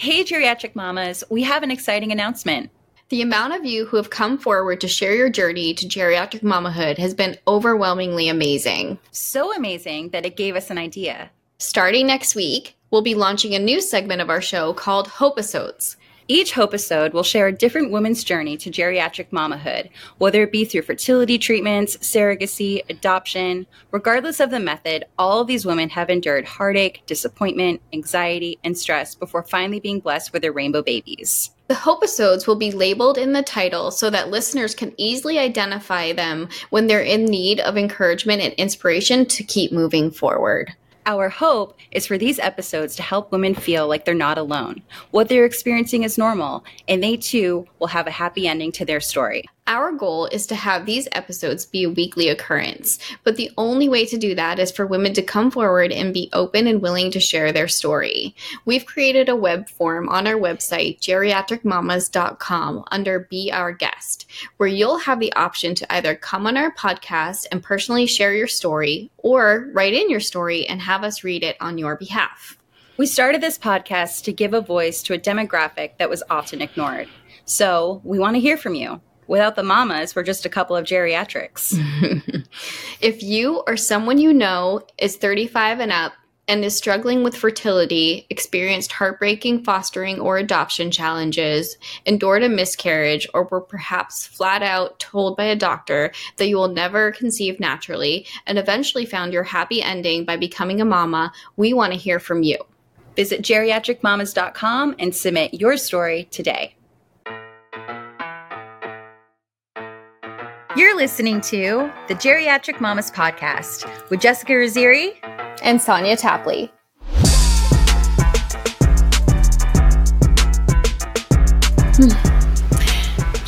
Hey, geriatric mamas, we have an exciting announcement. The amount of you who have come forward to share your journey to geriatric mamahood has been overwhelmingly amazing. So amazing that it gave us an idea. Starting next week, we'll be launching a new segment of our show called Hope Episodes. Each Hope episode will share a different woman's journey to geriatric mamahood, whether it be through fertility treatments, surrogacy, adoption. Regardless of the method, all of these women have endured heartache, disappointment, anxiety, and stress before finally being blessed with their rainbow babies. The Hope episodes will be labeled in the title so that listeners can easily identify them when they're in need of encouragement and inspiration to keep moving forward. Our hope is for these episodes to help women feel like they're not alone. What they're experiencing is normal, and they too will have a happy ending to their story. Our goal is to have these episodes be a weekly occurrence, but the only way to do that is for women to come forward and be open and willing to share their story. We've created a web form on our website, geriatricmamas.com, under Be Our Guest, where you'll have the option to either come on our podcast and personally share your story, or write in your story and have us read it on your behalf. We started this podcast to give a voice to a demographic that was often ignored. So we want to hear from you. Without the mamas, we're just a couple of geriatrics. if you or someone you know is 35 and up and is struggling with fertility, experienced heartbreaking fostering or adoption challenges, endured a miscarriage, or were perhaps flat out told by a doctor that you will never conceive naturally, and eventually found your happy ending by becoming a mama, we want to hear from you. Visit geriatricmamas.com and submit your story today. You're listening to the Geriatric Mamas Podcast with Jessica Raziri and Sonia Tapley. Hmm.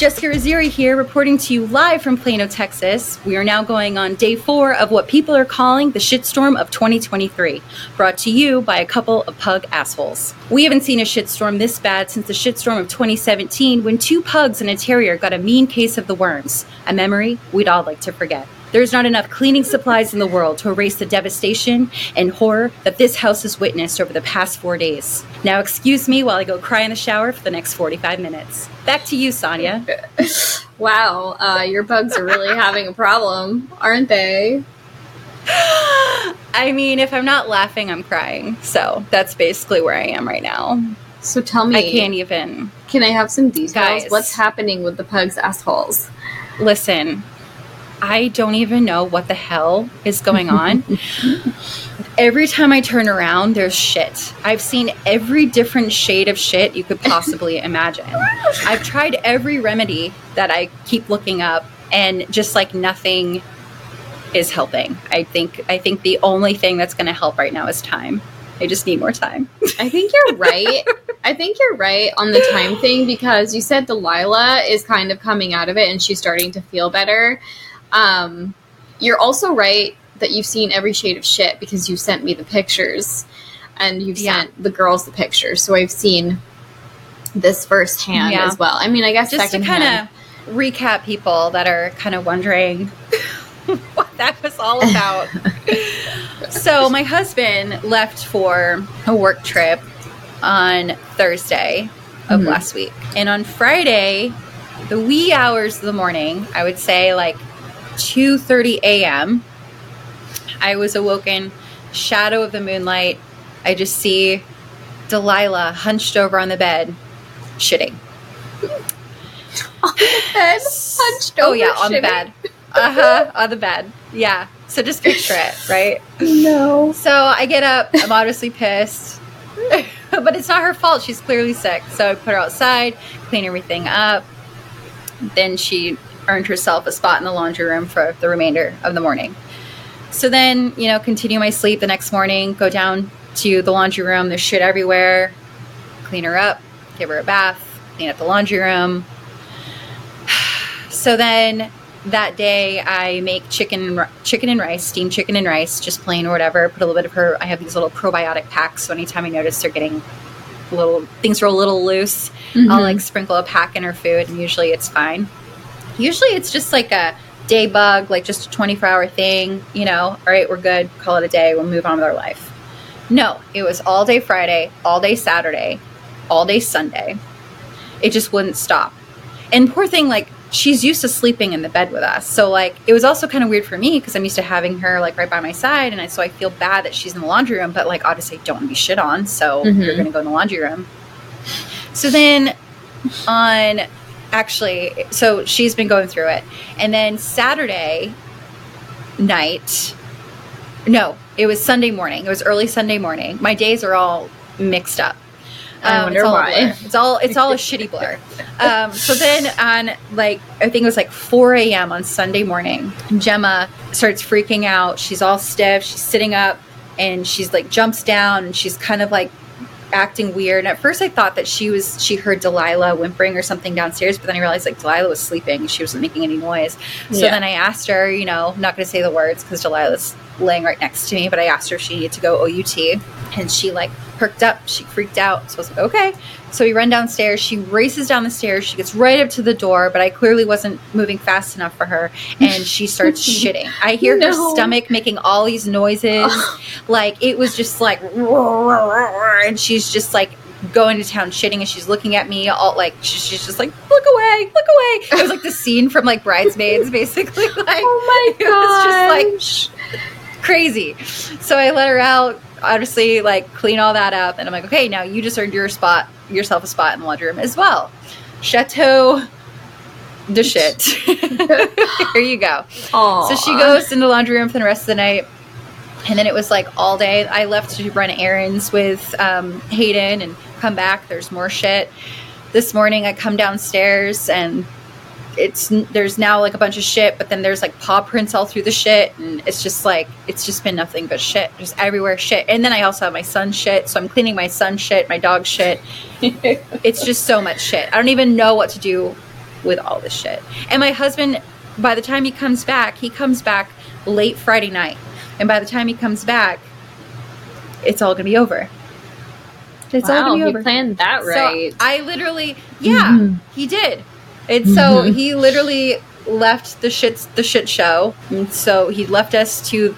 Jessica Raziri here, reporting to you live from Plano, Texas. We are now going on day four of what people are calling the shitstorm of 2023, brought to you by a couple of pug assholes. We haven't seen a shitstorm this bad since the shitstorm of 2017 when two pugs and a terrier got a mean case of the worms, a memory we'd all like to forget. There's not enough cleaning supplies in the world to erase the devastation and horror that this house has witnessed over the past four days. Now, excuse me while I go cry in the shower for the next 45 minutes. Back to you, Sonia. wow, uh, your bugs are really having a problem, aren't they? I mean, if I'm not laughing, I'm crying. So that's basically where I am right now. So tell me. I can't even. Can I have some details? Guys, What's happening with the pugs' assholes? Listen, I don't even know what the hell is going on. every time I turn around, there's shit. I've seen every different shade of shit you could possibly imagine. I've tried every remedy that I keep looking up, and just like nothing is helping. I think I think the only thing that's going to help right now is time. I just need more time. I think you're right. I think you're right on the time thing because you said Delilah is kind of coming out of it and she's starting to feel better. Um, you're also right that you've seen every shade of shit because you sent me the pictures and you've yeah. sent the girls the pictures. So I've seen this firsthand yeah. as well. I mean, I guess just to kind of recap people that are kind of wondering what that was all about. so my husband left for a work trip on Thursday of mm-hmm. last week. And on Friday, the wee hours of the morning, I would say like 2:30 a.m. I was awoken, shadow of the moonlight. I just see Delilah hunched over on the bed, shitting. On the bed, hunched over. Oh yeah, on shitting. the bed. Uh huh, on the bed. Yeah. So just picture it, right? No. So I get up. I'm obviously pissed, but it's not her fault. She's clearly sick. So I put her outside, clean everything up. Then she earned herself a spot in the laundry room for the remainder of the morning. So then, you know, continue my sleep the next morning, go down to the laundry room. There's shit everywhere. Clean her up, give her a bath, clean up the laundry room. So then that day I make chicken chicken and rice, steamed chicken and rice, just plain or whatever. Put a little bit of her. I have these little probiotic packs, so anytime I notice they're getting a little things are a little loose, mm-hmm. I'll like sprinkle a pack in her food, and usually it's fine. Usually it's just like a day bug, like just a 24 hour thing, you know, all right, we're good, call it a day, we'll move on with our life. No, it was all day Friday, all day Saturday, all day Sunday. It just wouldn't stop. And poor thing, like she's used to sleeping in the bed with us. So like it was also kind of weird for me because I'm used to having her like right by my side, and I, so I feel bad that she's in the laundry room. But like obviously, I don't want to be shit on, so Mhm. you're gonna go in the laundry room. So then on actually, so she's been going through it, and then Saturday night, no, it was Sunday morning. It was early Sunday morning. My days are all mixed up. I Um, wonder it's all why. It's all it's all a shitty blur. Um, so then on like I think it was like 4 a.m. on Sunday morning, Gemma starts freaking out. She's all stiff. She's sitting up and she's like jumps down and she's kind of like acting weird. And at first I thought that she was she heard Delilah whimpering or something downstairs, but then I realized like Delilah was sleeping. She wasn't making any noise. So Yeah. then I asked her, you know, I'm not going to say the words because Delilah's laying right next to me, but I asked her if she needed to go OUT, and she like perked up. She freaked out. So I was like, okay. So we run downstairs. She races down the stairs. She gets right up to the door, but I clearly wasn't moving fast enough for her, and she starts shitting. I hear her stomach making all these noises, like it was just like, and she's just like going to town shitting and she's looking at me all like she's, just like look away look away it was like the scene from like bridesmaids basically like Oh my god it was just crazy so i let her out obviously like clean all that up and i'm like okay now you just earned your spot yourself a spot in the laundry room as well chateau de shit here you go so she goes in the laundry room for the rest of the night. And then it was like all day. I left to run errands with um, Hayden and come back. There's more shit. This morning I come downstairs and it's there's now like a bunch of shit, but then there's like paw prints all through the shit, and it's just like it's just been nothing but shit, just everywhere shit. And then I also have my son's shit, so I'm cleaning my son's shit, my dog's shit. it's just so much shit. I don't even know what to do with all this shit. And my husband, by the time he comes back, he comes back late Friday night. And by the time he comes back, it's all gonna be over. It's all gonna be you over. planned that right. So I literally, yeah, Mhm. he did. And so Mhm. he literally left the shit the shit show. And so he left us to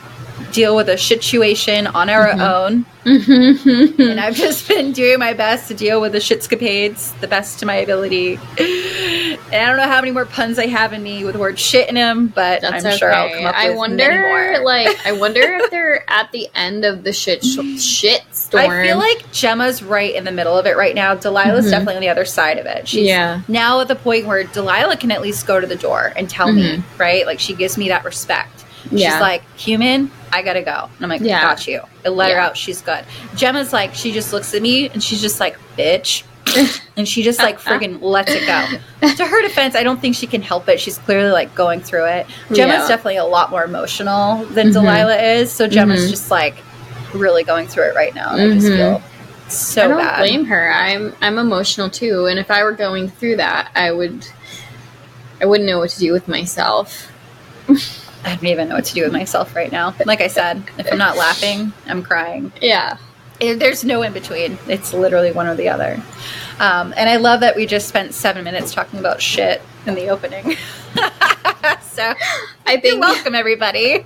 deal with a situation on our Mhm. own. Mm-hmm. And I've just been doing my best to deal with the shitscapades the best to my ability. And I don't know how many more puns I have in me with the word shit in them, but That's I'm okay. sure I'll come up I with wonder, many more. like, I wonder if they're at the end of the shit sh- shit storm. I feel like Gemma's right in the middle of it right now. Delilah's Mhm. definitely on the other side of it. She's yeah, now at the point where Delilah can at least go to the door and tell me, right? Like she gives me that respect. Yeah. She's like, human, I gotta go. And I'm like, Yeah. got you. I let her out. She's good. Gemma's like, she just looks at me and she's just like, bitch. and she just like friggin' lets it go. to her defense, I don't think she can help it. She's clearly like going through it. Gemma's Yeah. definitely a lot more emotional than Mhm. Delilah is. So Gemma's Mhm. just like really going through it right now. And I just Mhm. feel so I don't bad. blame her. I'm I'm emotional too, and if I were going through that, I would. I wouldn't know what to do with myself. I don't even know what to do with myself right now. Like I said, if I'm not laughing, I'm crying. Yeah, There's no in between. It's literally one or the other. Um, and I love that we just spent seven minutes talking about shit in the opening. so I think welcome, everybody.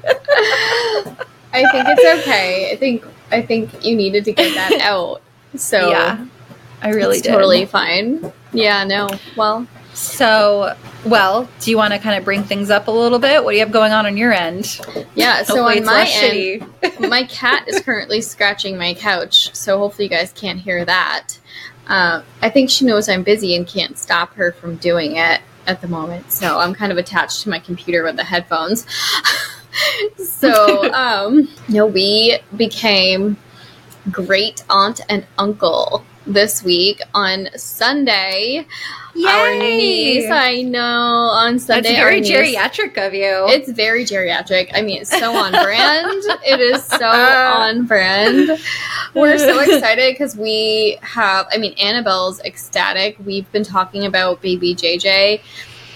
I think it's okay. I think I think you needed to get that out. So yeah, I really it's did. totally fine. Yeah, no. Well, So, well, do you want to kind of bring things up a little bit? What do you have going on on your end? yeah. So on my end, my cat is currently scratching my couch, so hopefully you guys can't hear that. Uh, I think she knows I'm busy and can't stop her from doing it at the moment. So I'm kind of attached to my computer with the headphones. so, um, no, we became great aunt and uncle this week on Sunday. Our niece, I know, on That's Sunday. very our niece- geriatric of you. it's very geriatric. I mean, it's so on brand. It is so on brand. We're so excited because we have, I mean, Annabelle's ecstatic. We've been talking about baby JJ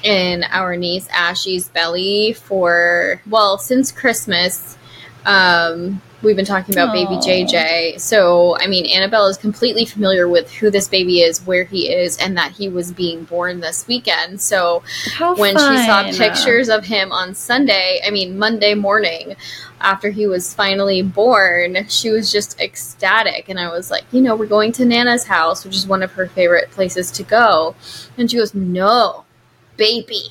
in our niece Ashy's belly for, well, since Christmas. Um, we've been talking about baby JJ. So, I mean, Annabelle is completely familiar with who this baby is, where he is, and that he was being born this weekend. So, How when she saw pictures of him on Sunday, I mean, Monday morning, after he was finally born, she was just ecstatic. And I was like, you know, we're going to Nana's house, which is one of her favorite places to go. And she goes, no, baby.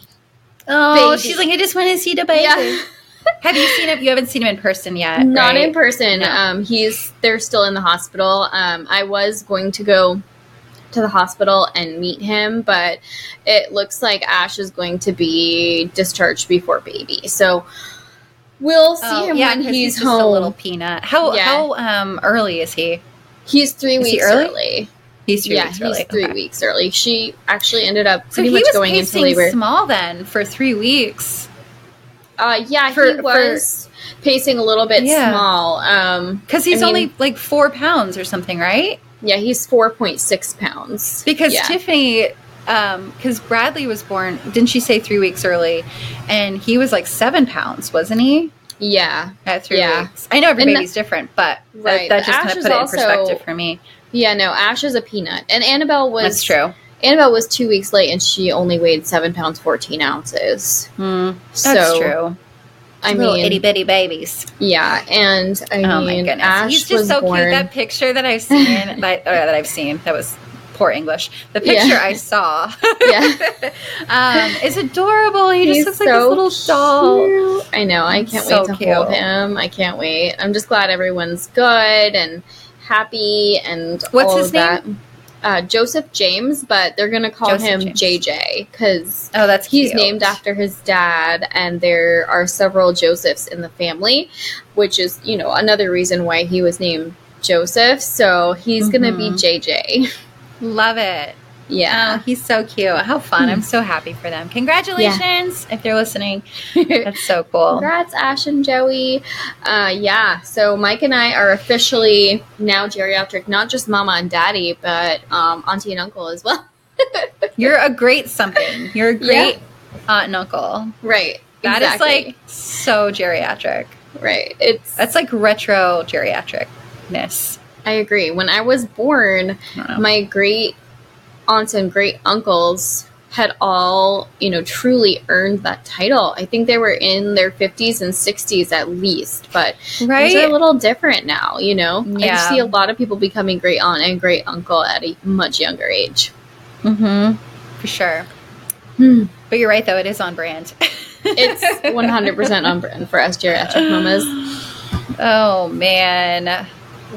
Oh, baby. she's like, I just want to see the baby. Yeah. Have you seen him? You haven't seen him in person yet, Not right? in person. No. Um, he's they're still in the hospital. Um, I was going to go to the hospital and meet him, but it looks like Ash is going to be discharged before baby. So we'll see Oh, him yeah, when 'cause he's, just home. a little peanut. How Yeah. how um early is he? he's three Is he weeks early? early. He's three yeah, weeks he's early. three Okay. weeks early. She actually ended up So pretty he much was going into labor. small then for three weeks. Uh, yeah, for- he for- was pacing a little bit Yeah. small. Um, Because he's I mean- only like four pounds or something, right? yeah, he's four point six pounds. Because yeah. Tiffany, because Bradley was born, didn't she say three weeks early? And he was like seven pounds, wasn't he? yeah, At three Yeah. weeks. I know every And baby's different, but that- Right, that, but just kind of put it in perspective for me. Yeah, no, Ash is a peanut. And Annabelle was That's true. Annabelle was two weeks late and she only weighed seven pounds fourteen ounces. Hmm, that's so true. I Little mean itty bitty babies. Yeah, and I oh mean my goodness, Ash he's just so born cute. That picture that I've seen, that, uh, that I've seen, that was poor English. The Yeah. picture I saw, Yeah. um, is adorable. He He's just looks like this little doll. I know. I can't So wait to cute. hold him. I can't wait. I'm just glad everyone's good and happy and What's his of that. Uh, Joseph James, but they're gonna call Joseph him James. JJ because Oh, that's He's cute. named after his dad, and there are several Josephs in the family, which is, you know, another reason why he was named Joseph. So he's going to be. JJ. Love it. Yeah. Oh, he's so cute. How fun. I'm so happy for them. Congratulations if they're listening. That's so cool. Congrats, Ash and Joey. Uh, yeah, so Mike and I are officially now geriatric, not just mama and daddy, but um, auntie and uncle as well. You're a great something. You're a great aunt and uncle. Right. That is exactly. like so geriatric. right. It's That's like retro geriatricness. I agree. When I was born, I my great aunts and great uncles had all, you know, truly earned that title. I think they were in their 50s and 60s at least, but right? things are a little different now, you know? Yeah. I see a lot of people becoming great aunt and great uncle at a much younger age. Mm-hmm. For sure. Hmm. But you're right, though. It is on brand. It's 100% on brand for us geriatric mamas. Oh man.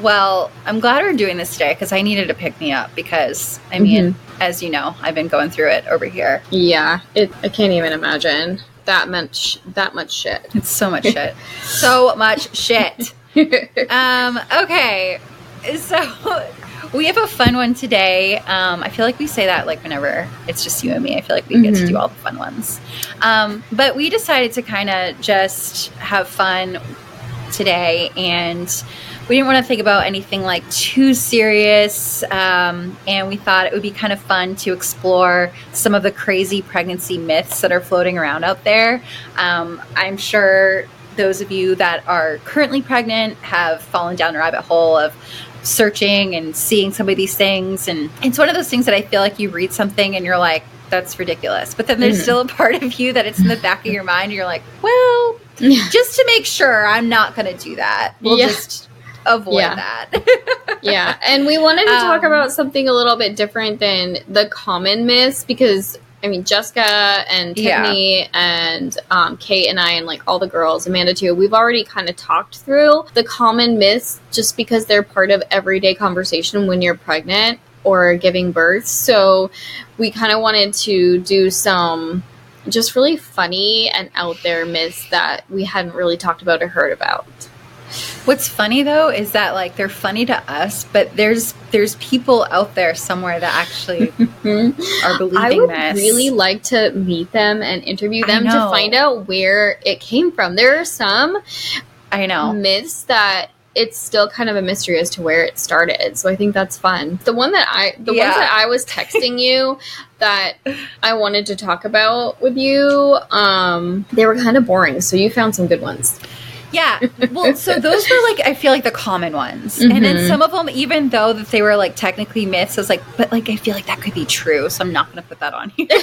Well, I'm glad we're doing this today because I needed to pick me up because I mean, as you know, I've been going through it over here. Yeah, it, I can't even imagine that much that much shit. It's so much shit. So much shit. Um, okay. So we have a fun one today. Um, I feel like we say that like whenever it's just you and me. I feel like we get to do all the fun ones. Um, but we decided to kind of just have fun today and we didn't want to think about anything like too serious um, and we thought it would be kind of fun to explore some of the crazy pregnancy myths that are floating around out there um, i'm sure those of you that are currently pregnant have fallen down a rabbit hole of searching and seeing some of these things and it's one of those things that i feel like you read something and you're like that's ridiculous but then there's Mhm. still a part of you that it's in the back of your mind and you're like well yeah. just to make sure i'm not going to do that we'll Yeah. just avoid Yeah. that yeah, and we wanted to talk Um, about something a little bit different than the common myths because I mean Jessica and Yeah. Tiffany and um, Kate and I and like all the girls, Amanda too. We've already kind of talked through the common myths just because they're part of everyday conversation when you're pregnant or giving birth. So we kind of wanted to do some just really funny and out there myths that we hadn't really talked about or heard about. What's funny though is that like they're funny to us but there's there's people out there somewhere that actually are believing this. I would this really like to meet them and interview them to find out where it came from. There are some i know myths that it's still kind of a mystery as to where it started. So I think that's fun. The one that I the Yeah. ones that I was texting you that I wanted to talk about with you, um, they were kind of boring. So you found some good ones. Yeah. Well, so those were like I feel like the common ones, and then Mhm. some of them, even though that they were like technically myths, I was like, but like I feel like that could be true, so I'm not going to put that on here.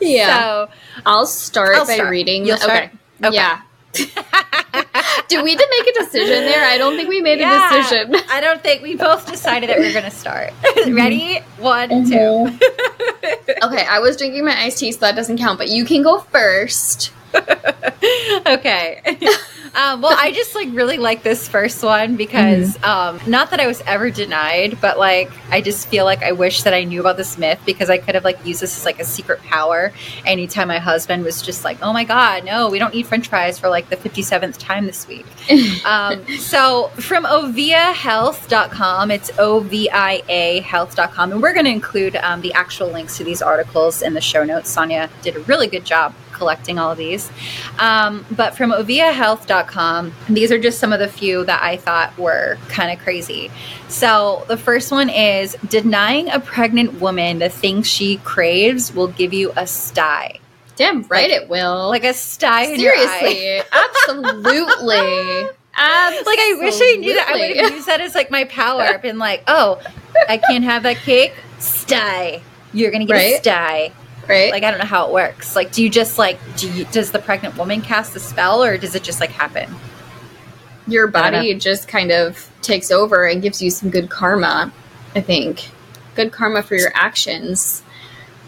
Yeah. So, I'll start I'll by start. reading. You'll start? Okay. Okay. Yeah. Did we to make a decision there? I don't think we made Yeah. a decision. I don't think we both decided that we are going to start. Ready? One, two. Mhm. okay, I was drinking my iced tea, so that doesn't count. But you can go first. okay. um, well, I just like really like this first one because um, not that I was ever denied, but like I just feel like I wish that I knew about this myth because I could have like used this as like a secret power. Anytime my husband was just like, "Oh my god, no, we don't eat French fries for like the fifty seventh time this week." um, so from oviahealth.com, it's O V I A health.com. And we're going to include um, the actual links to these articles in the show notes. Sonia did a really good job collecting all of these. Um, but from oviahealth.com, these are just some of the few that I thought were kind of crazy. So the first one is denying a pregnant woman the things she craves will give you a sty. Damn right Like- it will. Like a sty in your eye. Seriously, absolutely, absolutely. Like I wish I knew that. I would have used that as like my power. Been like, oh, I can't have that cake. Sty. You're gonna get a sty. Right. Like I don't know how it works. Like, do you just like do you does the pregnant woman cast the spell or does it just like happen? your body just kind of takes over and gives you some good karma. I think good karma for your actions.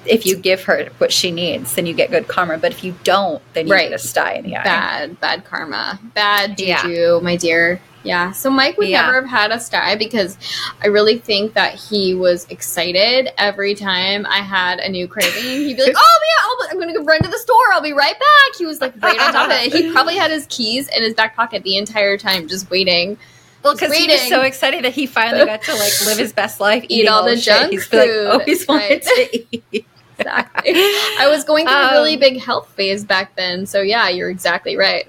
If you give her what she needs, then you get good karma. But if you don't, then you Right. get a sty in the eye. Bad, bad karma, bad Yeah. juju, my dear. Yeah. So Mike would Yeah. never have had a sty because I really think that he was excited every time I had a new craving. He'd be like, "Oh yeah, I'll, I'm gonna go run to the store. I'll be right back." He was like right on top of it. He probably had his keys in his back pocket the entire time, just waiting. Well, because he was so excited that he finally got to like live his best life, Eat eating all the shit junk he's like food. always wanted Right. to eat. Exactly. I was going through a really Um, big health phase back then, so yeah, you're exactly right.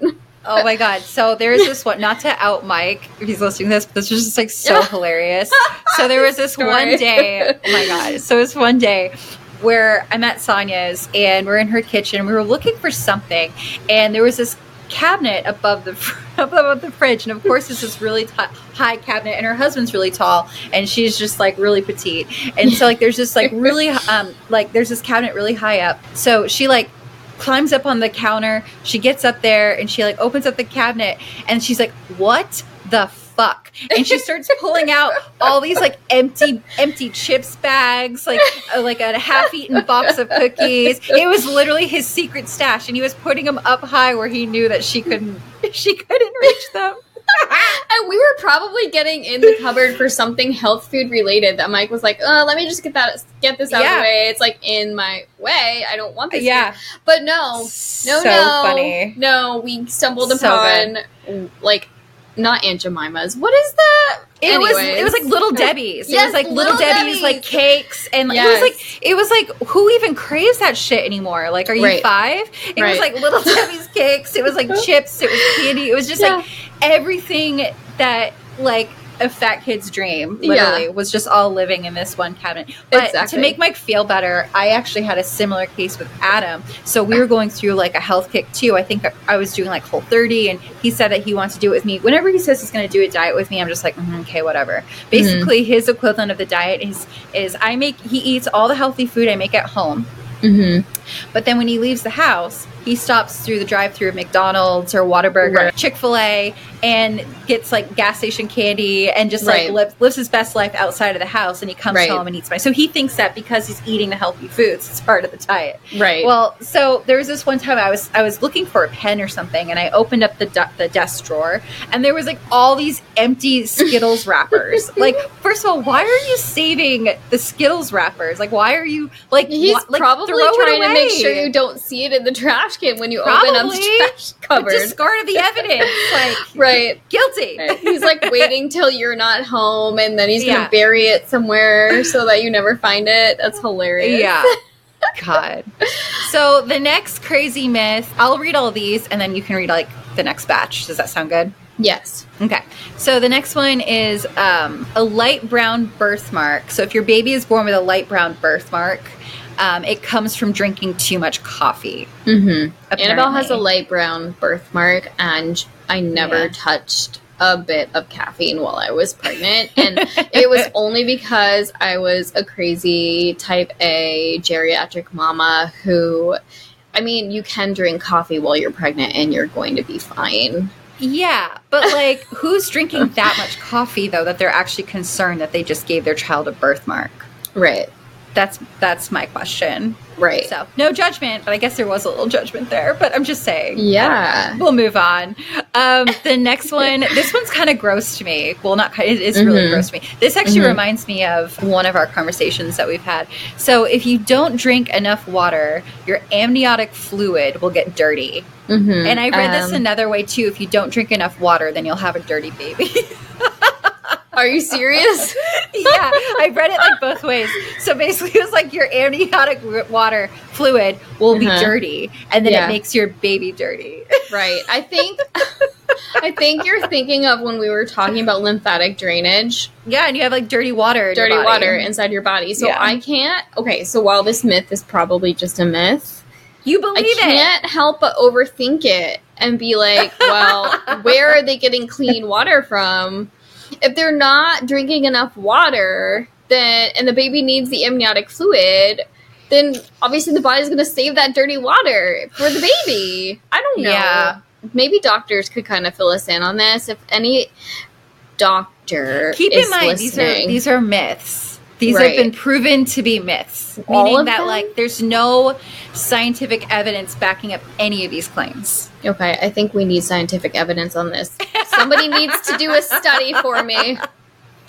Oh my god! So there's this one. Not to out Mike if he's listening to this, but this was just like so hilarious. So there was this Story. one day. Oh my god! So it was one day where I'm at Sonia's and we're in her kitchen. We were looking for something, and there was this cabinet above the above the fridge, and of course it's this really t- high cabinet, and her husband's really tall, and she's just like really petite, and so like there's this like really um like there's this cabinet really high up. So she like climbs up on the counter. She gets up there and she like opens up the cabinet and she's like, "What the fuck?" And she starts pulling out all these like empty empty chips bags, like uh, like a half-eaten box of cookies. It was literally his secret stash and he was putting them up high where he knew that she couldn't she couldn't reach them. And we were probably getting in the cupboard for something health food related that Mike was like, uh, let me just get that get this out of the way. It's like in my way. I don't want this. Yeah. here." But no, no, so no. funny. No, we stumbled So upon like not Aunt Jemima's. What is that? It was it was like little Debbie's. it was like little, Little Debbie's, Debbie's. like cakes and like, it was like it was like who even craves that shit anymore? Like are you Right. 5? It was like little Debbie's cakes. It was like chips, it was candy. It was just like everything that like a fat kid's dream literally Yeah. was just all living in this one cabinet. But Exactly. to make Mike feel better, I actually had a similar case with Adam. So we were going through like a health kick too. I think I was doing like Whole 30 and he said that he wants to do it with me. Whenever he says he's going to do a diet with me, I'm just like, "Mhm, okay, whatever. Basically, his equivalent of the diet is is I make he eats all the healthy food I make at home. Mm-hmm. But then when he leaves the house, he stops through the drive-through of McDonald's or Whataburger, Right. Chick-fil-A, and gets like gas station candy and just Right. like lives, lives his best life outside of the house. And he comes Right. home and eats my. So he thinks that because he's eating the healthy foods, it's part of the diet. Right. Well, so there was this one time I was I was looking for a pen or something, and I opened up the the desk drawer, and there was like all these empty Skittles wrappers. Like, first of all, why are you saving the Skittles wrappers? Like, why are you like? He's wha- like, probably trying to make sure you don't see it in the trash can when you open up Probably. the trash cupboard. discard the evidence. Like, right. Guilty. Right. He's like waiting till you're not home and then he's Yeah. gonna bury it somewhere so that you never find it. That's hilarious. Yeah. God. So the next crazy myth, I'll read all these and then you can read like the next batch. Does that sound good? Yes. Okay. So the next one is um, a light brown birthmark. So if your baby is born with a light brown birthmark, um, it comes from drinking too much coffee. Mm-hmm. Annabelle has a light brown birthmark, and I never Yeah. touched a bit of caffeine while I was pregnant. And it was only because I was a crazy type A geriatric mama who, I mean, you can drink coffee while you're pregnant and you're going to be fine. Yeah, but like, who's drinking that much coffee though that they're actually concerned that they just gave their child a birthmark? Right. That's that's my question. Right. So no judgment, but I guess there was a little judgment there. But I'm just saying. Yeah. We'll move on. Um, the next one, this one's kind of gross to me. Well, not kind. It is really Mhm. gross to me. This actually Mhm. reminds me of one of our conversations that we've had. So, if you don't drink enough water, your amniotic fluid will get dirty. Mm-hmm. And I read this Um, another way too. If you don't drink enough water, then you'll have a dirty baby. Are you serious? yeah, I read it like both ways. So basically, it was like your amniotic water fluid will be Uh-huh. dirty, and then Yeah. it makes your baby dirty. right. I think. I think you're thinking of when we were talking about lymphatic drainage. yeah, and you have like dirty water. dirty water inside your body. So Yeah. I can't. Okay, so while this myth is probably just a myth, You believe it? I can't help but overthink it and be like, well, where are they getting clean water from? If they're not drinking enough water, then and the baby needs the amniotic fluid, then obviously the body's going to save that dirty water for the baby. I don't know. Yeah. Maybe doctors could kind of fill us in on this. If any doctor Keep in mind these are these are myths. These Right. have been proven to be myths, All meaning that them? like there's no scientific evidence backing up any of these claims. Okay, I think we need scientific evidence on this. Somebody needs to do a study for me.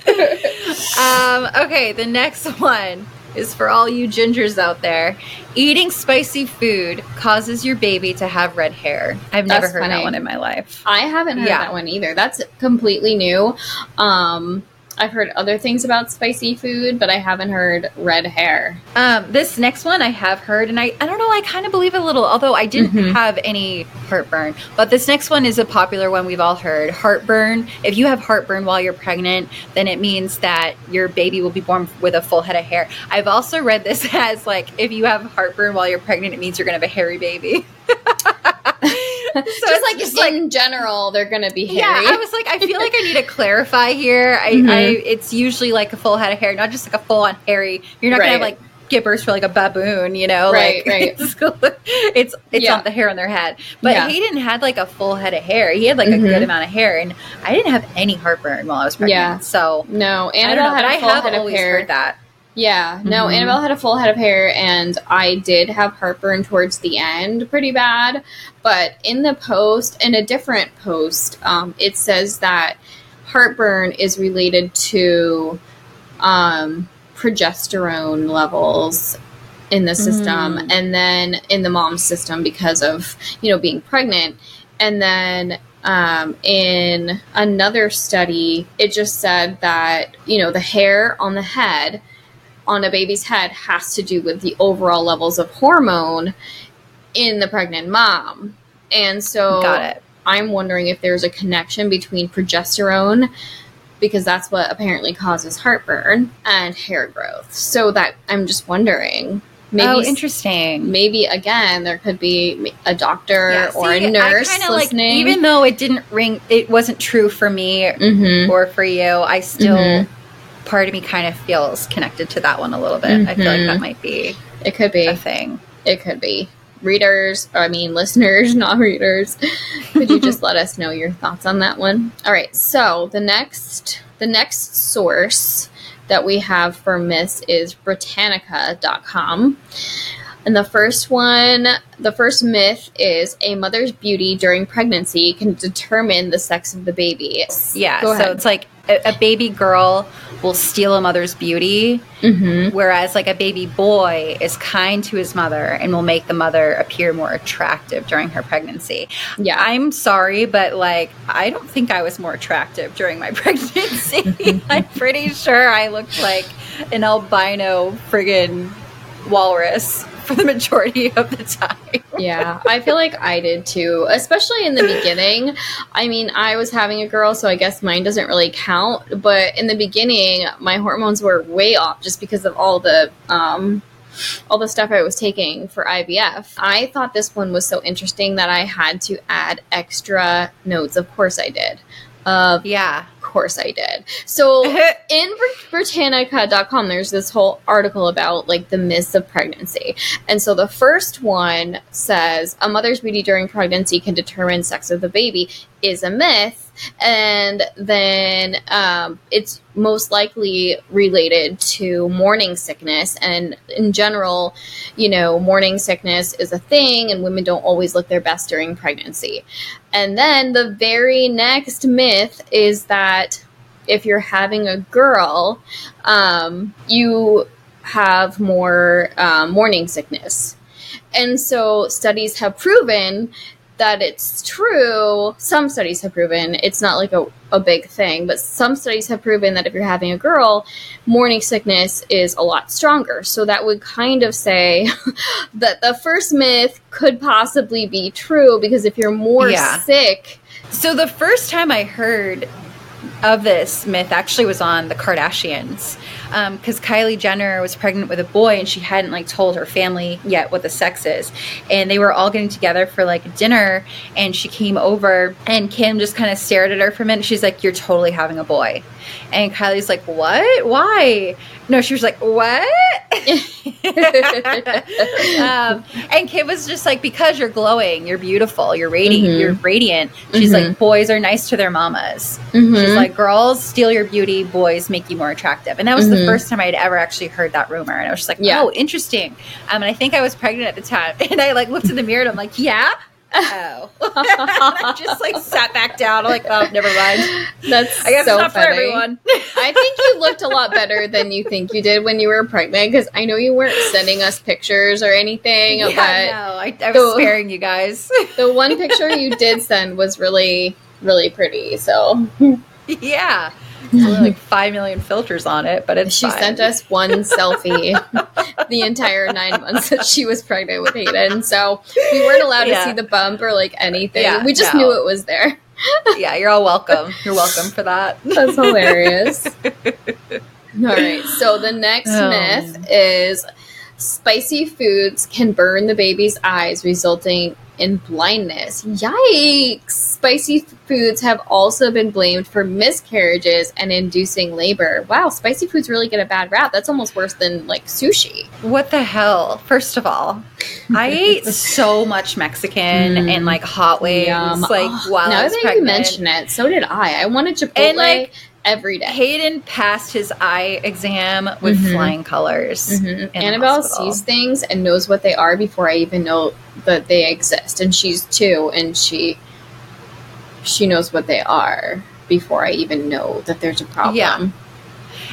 Um, okay, the next one is for all you gingers out there. Eating spicy food causes your baby to have red hair. I've never That's heard that one in my life. I haven't heard Yeah. that one either. That's completely new. Um, I've heard other things about spicy food, but I haven't heard red hair. Um, this next one I have heard, and I, I don't know, I kind of believe a little, although I didn't Mhm. have any heartburn. But this next one is a popular one we've all heard. Heartburn. If you have heartburn while you're pregnant, then it means that your baby will be born with a full head of hair. I've also read this as like, if you have heartburn while you're pregnant, it means you're going to have a hairy baby. So it's like just just in general, they're gonna be hairy. Yeah. I was like, I feel like I need to clarify here. I, Mhm. I it's usually like a full head of hair, not just like a full on hairy. You're not gonna have Right. like gibbers for like a baboon, you know? Right, like, right. It's it's, it's Yeah. on the hair on their head, but Yeah. Hayden had like a full head of hair. He had like a Mhm. good amount of hair, and I didn't have any heartburn while I was pregnant. Yeah. so no, and I don't know, had but a I full have head of always hair. heard that. Yeah, no, Mhm. Annabelle had a full head of hair, and I did have heartburn towards the end pretty bad. But in the post, in a different post, um, it says that heartburn is related to um, progesterone levels in the system, Mm. and then in the mom's system because of you know being pregnant, and then um, in another study, it just said that you know the hair on the head on a baby's head has to do with the overall levels of hormone in the pregnant mom. And so Got it. I'm wondering if there's a connection between progesterone because that's what apparently causes heartburn and hair growth. So that I'm just wondering maybe oh, interesting. maybe again there could be a doctor Yeah, or a nurse I kinda, like, listening. even though it didn't ring, it wasn't true for me Mhm. or for you, I still Mhm. Part of me kind of feels connected to that one a little bit. I feel like that mm-hmm. might be It could be. a thing. It could be. Readers, or I mean listeners, not readers. Could you just let us know your thoughts on that one? All right. So the next the next source that we have for myths is Britannica.com. And the first one, the first myth is a mother's beauty during pregnancy can determine the sex of the baby. Yeah, so it's like a, a baby girl will steal a mother's beauty, Mm-hmm. whereas like a baby boy is kind to his mother and will make the mother appear more attractive during her pregnancy. Yeah. I'm sorry, but like I don't think I was more attractive during my pregnancy. I'm pretty sure I looked like an albino friggin' walrus for the majority of the time. yeah, I feel like I did too, especially in the beginning. I mean, I was having a girl, so I guess mine doesn't really count. But in the beginning, my hormones were way off just because of all the um, all the stuff I was taking for IVF, I thought this one was so interesting that I had to add extra notes. Of course, I did. Of Yeah. Course, I did. So in Brit- Britannica.com, there's this whole article about like the myths of pregnancy. And so the first one says a mother's beauty during pregnancy can determine sex of the baby is a myth. And then um, it's most likely related to morning sickness. And in general, you know, morning sickness is a thing, and women don't always look their best during pregnancy. And then the very next myth is that if you're having a girl, um, you have more um, morning sickness. And so studies have proven that it's true. Some studies have proven it's not like a, a big thing, but some studies have proven that if you're having a girl, morning sickness is a lot stronger. So that would kind of say that the first myth could possibly be true because if you're more Yeah. sick, So the first time I heard of this myth actually was on the Kardashians, Um, because Kylie Jenner was pregnant with a boy and she hadn't like told her family yet what the sex is, and they were all getting together for like dinner, and she came over and Kim just kind of stared at her for a minute. She's like, "You're totally having a boy," and Kylie's like, "What? Why?" No, she was like, "What?" um, and Kim was just like, "Because you're glowing, you're beautiful, you're radiant, Mhm. you're radiant." She's Mhm. like, "Boys are nice to their mamas." She's Mhm. like, "Girls steal your beauty, boys make you more attractive." And that was the Mhm. first time I'd ever actually heard that rumor, and I was just like, Yeah. "Oh, interesting." Um, and I think I was pregnant at the time, and I like looked in the mirror, and I'm like, "Yeah." Oh, I just like sat back down. I'm like, oh, never mind. That's I guess so not funny. for everyone. I think you looked a lot better than you think you did when you were pregnant because I know you weren't sending us pictures or anything, yeah, but no, I, I was the- sparing you guys. the one picture you did send was really, really pretty. So yeah, like five million filters on it, but it's she fine. sent us one selfie the entire nine months that she was pregnant with Hayden. So we weren't allowed Yeah. to see the bump or like anything. Yeah, we just no. knew it was there. yeah, you're all welcome. You're welcome for that. That's hilarious. All right. So the next Oh. myth is spicy foods can burn the baby's eyes, resulting in blindness. Yikes! Spicy foods have also been blamed for miscarriages and inducing labor. Wow, spicy foods really get a bad rap. That's almost worse than like sushi. What the hell? First of all, I ate so much Mexican Mm. and like hot wings, Yum. like while now that you mention it, so did I. I wanted Chipotle And, like, every day. Hayden passed his eye exam with Mhm. flying colors. Mhm. Annabelle sees things and knows what they are before I even know that they exist. And she's two, and she she knows what they are before I even know that there's a problem. Yeah.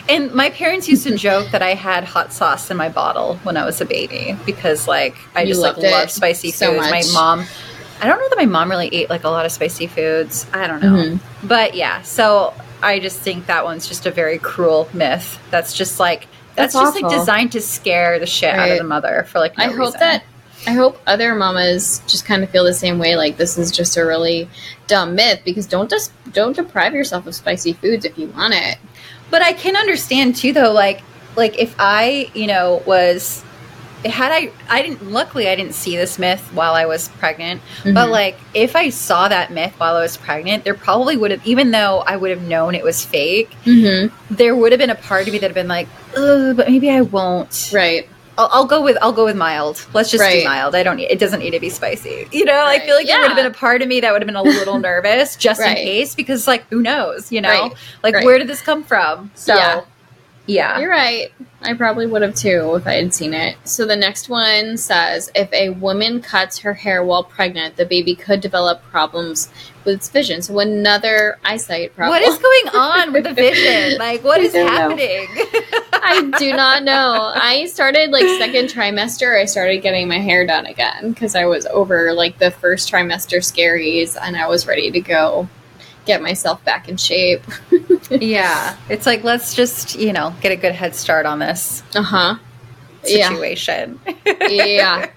And my parents used to joke that I had hot sauce in my bottle when I was a baby because, like, I You just like love spicy so foods. My mom, I don't know that my mom really ate like a lot of spicy foods. I don't know, Mhm. but yeah. So I just think that one's just a very cruel myth. That's just like that's, That's just like designed to scare the shit out of the mother for like. No I hope reason. that I hope other mamas just kind of feel the same way. Like this is just a really dumb myth because don't just don't deprive yourself of spicy foods if you want it. But I can understand too, though. Like, like if I, you know, was had I, I didn't. Luckily, I didn't see this myth while I was pregnant. But Mhm. like, if I saw that myth while I was pregnant, there probably would have, even though I would have known it was fake, Mhm. there would have been a part of me that had been like, but maybe I won't. right, I'll, I'll go with, I'll go with mild. Let's just Right. do mild. I don't need. It doesn't need to be spicy. You know, I feel like there would have been a part of me that would have been a little nervous just Right. in case, because like, who knows? You know, Right. like Right. where did this come from? So. Yeah. Yeah. You're right. I probably would have too if I had seen it. So the next one says if a woman cuts her hair while pregnant, the baby could develop problems with its vision. So another eyesight problem. What is going on with the vision? Like, what is I is don't know. happening? I do not know. I started like second trimester. I started getting my hair done again because I was over like the first trimester scaries and I was ready to go get myself back in shape. yeah. It's like, let's just, you know, get a good head start on this Uh huh. Situation. yeah.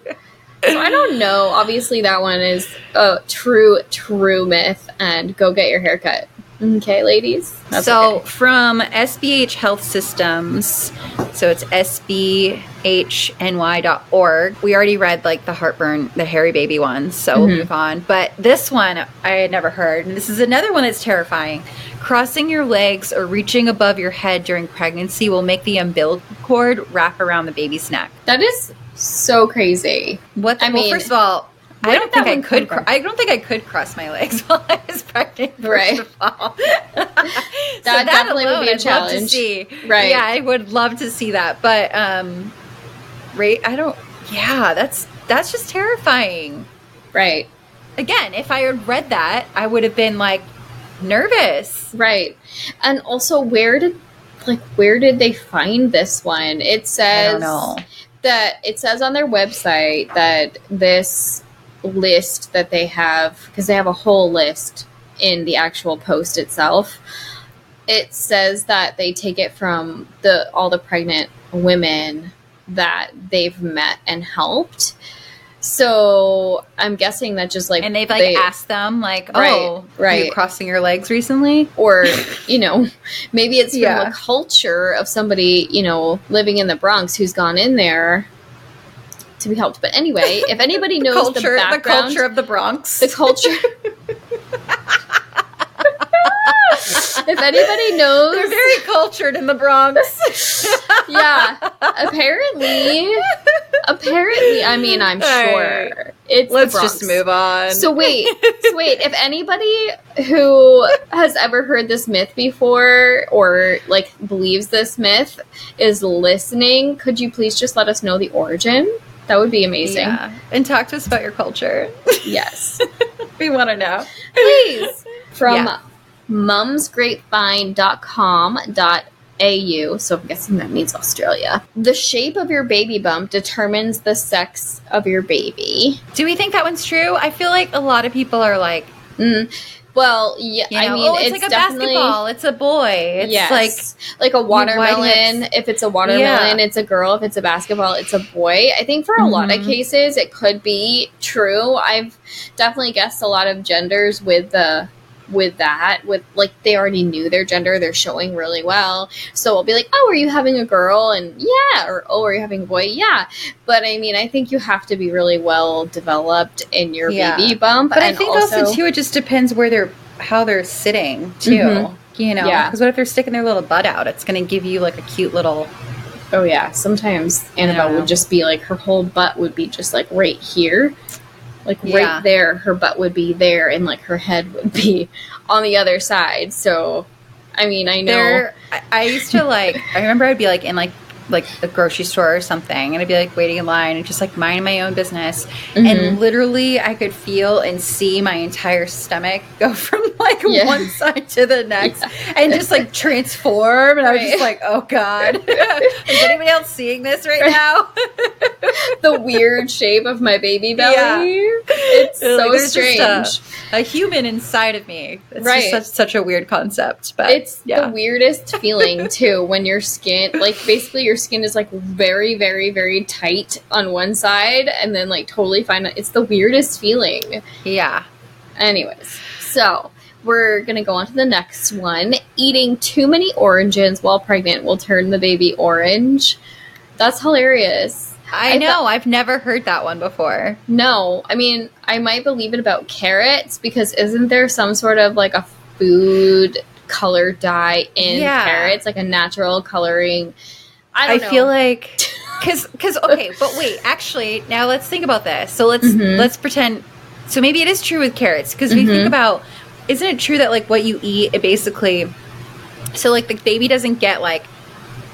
So I don't know. Obviously, that one is a true, true myth. And go get your hair cut. Okay, ladies. That's so okay. from SBH Health Systems, so it's sbhny.org. We already read like the heartburn, the hairy baby ones, so we'll Mhm. move on. But this one I had never heard, and this is another one that's terrifying. Crossing your legs or reaching above your head during pregnancy will make the umbilical cord wrap around the baby's neck. that is so crazy. What? The, I well, mean, first of all, I don't think I could. Cr- I don't think I could cross my legs while I was pregnant. First Right. of all, That definitely would be a I'd love to challenge. see. Right. Yeah, I would love to see that. But um, right? I don't. Yeah, that's that's just terrifying. Right. Again, if I had read that, I would have been like nervous. Right. And also where did like where did they find this one? It says that it says on their website that this list that they have because they have a whole list in the actual post itself it says that they take it from the all the pregnant women that they've met and helped so i'm guessing that just like And they've like they- asked them, like, Right, "Oh, are right. you crossing your legs recently?" or you know maybe it's from Yeah. a culture of somebody you know living in the bronx who's gone in there to be helped but anyway if anybody knows culture, the the, culture of the Bronx. the culture if anybody knows They're very cultured in the Bronx. yeah apparently apparently i mean i'm All sure right. it's Let's just move on. So wait, so wait. If anybody who has ever heard this myth before or like believes this myth is listening, could you please just let us know the origin? That would be amazing. yeah, and talk to us about your culture. Yes, we want to know. please. From Yeah. mumsgrapevine.com.au. So I'm guessing that means Australia. The shape of your baby bump determines the sex of your baby. Do we think that one's true? I feel like a lot of people are like, Mm, well, yeah. you know, I mean, oh, it's, it's, like a basketball. It's a boy. It's yes. like like a watermelon. If it's a watermelon, Yeah. it's a girl. If it's a basketball, it's a boy. I think for a lot of Mhm. cases, it could be true. I've definitely guessed a lot of genders with the with that with like they already knew their gender they're showing really well so i'll be like oh are you having a girl and yeah or oh are you having a boy yeah but i mean i think you have to be really well developed in your Yeah. baby bump But I think also, too, it just depends where they're how they're sitting too. Mhm. You know, Yeah. because what if they're sticking their little butt out? It's going to give you like a cute little. Oh yeah, sometimes Annabelle would just be like her whole butt would be just like right here. Like Yeah. right there, her butt would be there and like her head would be on the other side. So I mean, I know There, I, I used to like. I remember I'd be like in like like a grocery store or something, and I'd be like waiting in line and just like minding my own business, Mhm. and literally I could feel and see my entire stomach go from like Yeah. one side to the next, and just like transform. And I was just like, oh god, is anybody else seeing this right, Right. now? the weird shape of my baby belly. It's Like, so there's just a- strange. a human inside of me. It's Right. just such, such a weird concept, but It's yeah. the weirdest feeling too when your skin like basically your skin is like very very very tight on one side and then like totally fine. It's the weirdest feeling. yeah. Anyways, so we're gonna go on to the next one. Eating too many oranges while pregnant will turn the baby orange. That's hilarious. I, I know. thought- I've never heard that one before. No, I mean I might believe it about carrots because isn't there some sort of like a food color dye in Yeah. carrots, like a natural coloring? I I, feel like because because okay, but wait. Actually, now let's think about this. So let's Mhm. let's pretend. So maybe it is true with carrots because we Mhm. think about. Isn't it true that like what you eat, it basically. So like the baby doesn't get like,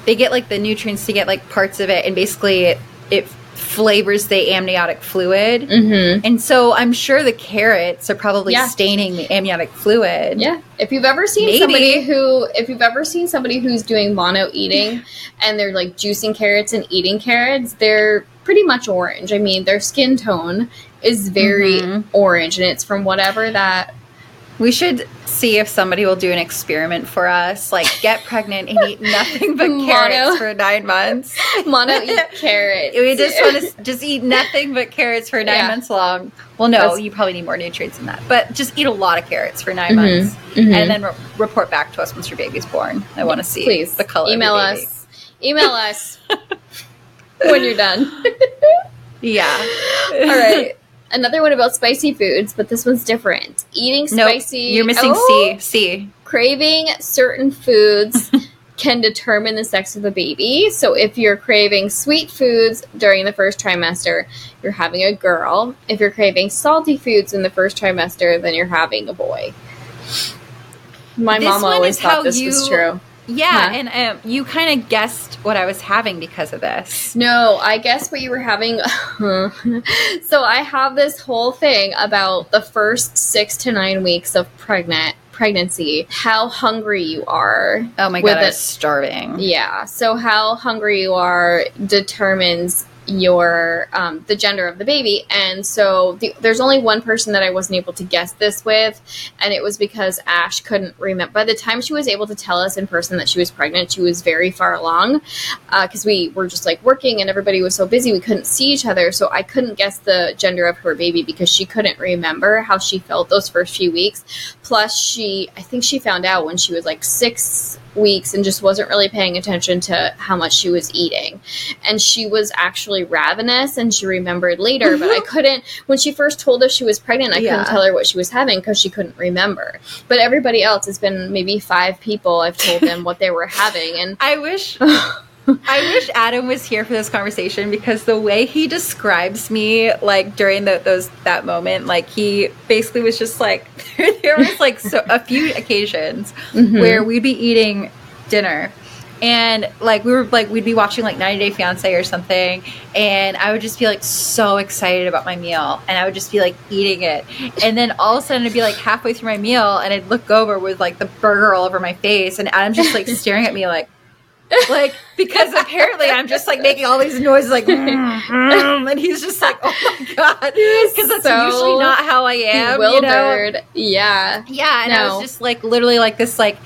they get like the nutrients to get like parts of it, and basically it it flavors the amniotic fluid. Mhm. And so I'm sure the carrots are probably Yeah. staining the amniotic fluid. Yeah. If you've ever seen Maybe. somebody who, if you've ever seen somebody who's doing mono eating and they're like juicing carrots and eating carrots, they're pretty much orange. I mean, their skin tone is very Mhm. orange and it's from whatever that We should see if somebody will do an experiment for us, like get pregnant and eat nothing but Mono. carrots for nine months. Mono eat carrots. We just want to just eat nothing but carrots for nine Yeah. months long. Well, no, That's- you probably need more nutrients than that, but just eat a lot of carrots for 9 Mhm, months, mhm. and then re- report back to us once your baby's born. I want to see please the color. Email of your baby. us. Email us when you're done. Yeah. All right. Another one about spicy foods, but this one's different. Eating Nope. spicy. You're missing Oh! C. C. Craving certain foods can determine the sex of the baby. So if you're craving sweet foods during the first trimester, you're having a girl. If you're craving salty foods in the first trimester, then you're having a boy. My This mom always thought this was true. Yeah, Huh. and um, you kind of guessed what I was having because of this. No, I guess what you were having. so I have this whole thing about the first six to nine weeks of pregnant pregnancy, how hungry you are. Oh my god, I was starving. Yeah. So how hungry you are determines your um, the gender of the baby. And so the, there's only one person that i wasn't able to guess this with and it was because ash couldn't remember. By the time she was able to tell us in person that she was pregnant she was very far along because we were just like working and everybody was so busy we couldn't see each other. So i couldn't guess the gender of her baby because she couldn't remember how she felt those first few weeks. Plus she i think she found out when she was like six weeks and just wasn't really paying attention to how much she was eating. And she was actually ravenous and she remembered later but i mm-hmm. couldn't when she first told us she was pregnant i Yeah. couldn't tell her what she was having because she couldn't remember. But everybody else has been maybe five people i've told them what they were having and I wish I wish Adam was here for this conversation because the way he describes me, like during the, those that moment, like he basically was just like there was like so a few occasions Mhm. where we'd be eating dinner and like we were like we'd be watching like 90 Day Fiance or something, and I would just be like so excited about my meal, and I would just be like eating it, and then all of a sudden it'd be like halfway through my meal, and I'd look over with like the burger all over my face, and Adam's just like staring at me like like because apparently I'm just like making all these noises like mm, mm, and he's just like oh my god. Because that's So usually not how I am you know? bewildered. Yeah. Yeah and I No. was just like literally like this like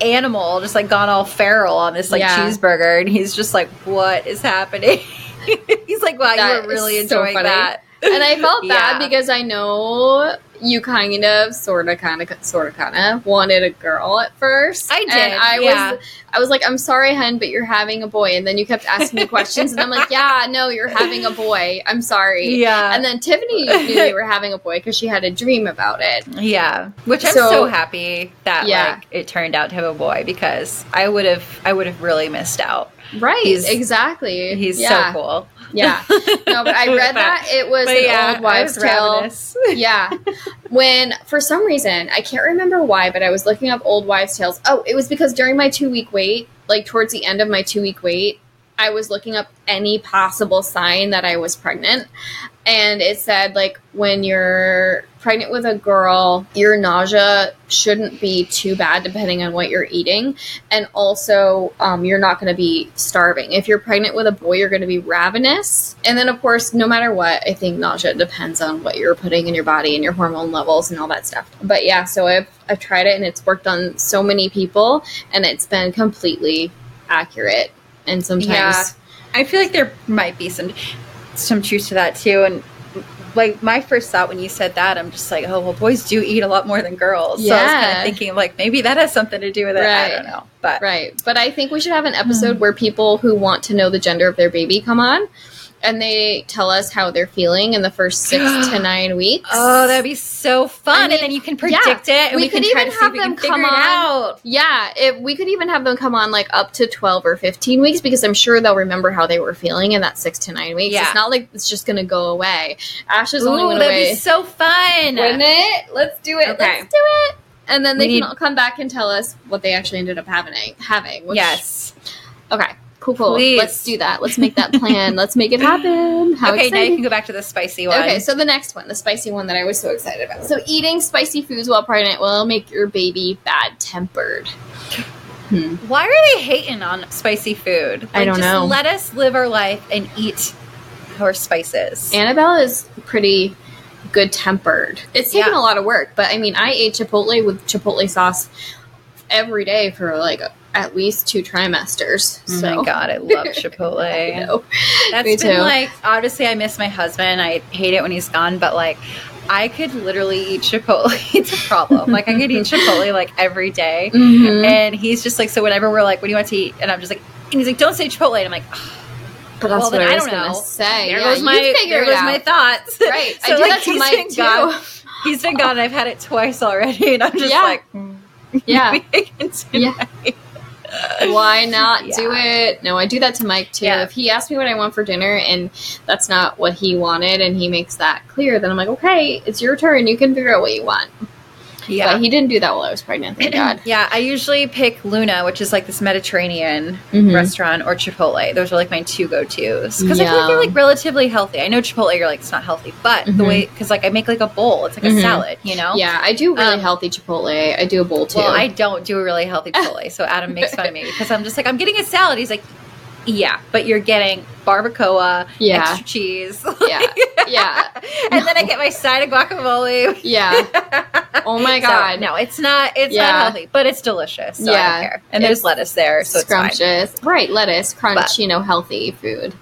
animal just like gone all feral on this like Yeah. cheeseburger and he's just like what is happening? He's like wow That you were really is so enjoying that. And I felt bad Yeah. because I know you kind of, sort of, kind of, sort of, kind of wanted a girl at first. I did, And I yeah. was, I was like, I'm sorry, hun, but you're having a boy. And then you kept asking me questions, and I'm like, Yeah, no, you're having a boy. I'm sorry. yeah And then Tiffany knew you were having a boy because she had a dream about it. Yeah, which I'm So- so, happy that Yeah. like it turned out to have a boy because I would have I would have really missed out. Right. He's- exactly. He's yeah. so cool. Yeah. No, but I read that it was but an yeah, old wives' tale. yeah. When for some reason, I can't remember why, but I was looking up old wives' tales. Oh, it was because during my two week wait, like towards the end of my two week wait, I was looking up any possible sign that I was pregnant. And it said, like, when you're pregnant with a girl, your nausea shouldn't be too bad depending on what you're eating. And also, um, you're not going to be starving. If you're pregnant with a boy, you're going to be ravenous. And then, of course, no matter what, I think nausea depends on what you're putting in your body and your hormone levels and all that stuff. But yeah, so I've, I've tried it and it's worked on so many people and it's been completely accurate. And sometimes, Yeah. I feel like there might be some some truth to that too. And like my first thought when you said that, I'm just like, oh well, boys do eat a lot more than girls. So I was kind Yeah. of thinking like maybe that has something to do with it. I Right. don't know, but Right. But I think we should have an episode Hmm. where people who want to know the gender of their baby come on and they tell us how they're feeling in the first six to nine weeks. oh, that'd be so fun. I mean, and then you can predict it, and we we, could can try even to have if we can them come on. out. Yeah, if we could even have them come on like up to 12 or 15 weeks because I'm sure they'll remember how they were feeling in that six to nine weeks. Yeah. It's not like it's just going to go away. Ashes only Ooh, went that'd away. be so fun. Wouldn't it? Let's do it. Okay. Let's do it. And then they We can need- all come back and tell us what they actually ended up having. having which, yes. Okay. Cool, cool. Please. Let's do that. Let's make that plan. Let's make it happen. How okay, now you can go back to the spicy one. Okay, so the next one, the spicy one that I was so excited about. So eating spicy foods while pregnant will make your baby bad tempered. Hmm. Why are they hating on spicy food? I don't just know. Let us live our life and eat our spices. Annabelle is pretty good tempered. It's taken Yeah. a lot of work, but I mean, I ate Chipotle with Chipotle sauce every day for like at least two trimesters. Oh so my god, I love Chipotle. I know. That's Me been too. like obviously I miss my husband. I hate it when he's gone, but like I could literally eat Chipotle. it's a problem. like I could eat Chipotle like every day. Mhm. And he's just like, so whenever we're like, what do you want to eat? And I'm just like, and he's like, don't say Chipotle. And I'm like, "Ugh, But that's well, what then I I don't know. say. there yeah, goes my, figure there goes out. my thoughts. Right. I So, do like, that to Mike too. gone. He's been gone. and I've had it twice already, and I'm just Yeah. like, mm, Yeah. I Yeah. Why not do it? No, I do that to Mike too. Yeah. If he asks me what I want for dinner and that's not what he wanted and he makes that clear, then I'm like, okay, it's your turn. You can figure out what you want. Yeah. But he didn't do that while I was pregnant, thank God. Yeah, I usually pick Luna, which is like this Mediterranean Mhm. restaurant, or Chipotle. Those are like my two go tos because I feel like they're like relatively healthy. I know Chipotle, you're like it's not healthy, but the Mhm. way because like I make like a bowl, it's like a Mhm. salad, you know. Yeah, I do really Um, healthy Chipotle. I do a bowl too. Well, I don't do a really healthy Chipotle, so Adam makes fun of me because I'm just like I'm getting a salad. He's like, yeah, but you're getting barbacoa, Yeah. extra cheese, yeah, yeah, and then I get my side of guacamole. yeah. Oh my So, god. no, it's not. It's Yeah. not healthy, but it's delicious. So I Yeah. don't care. And there's It's lettuce there, so scrumptious. Right, lettuce, crunch, But- you know, healthy food.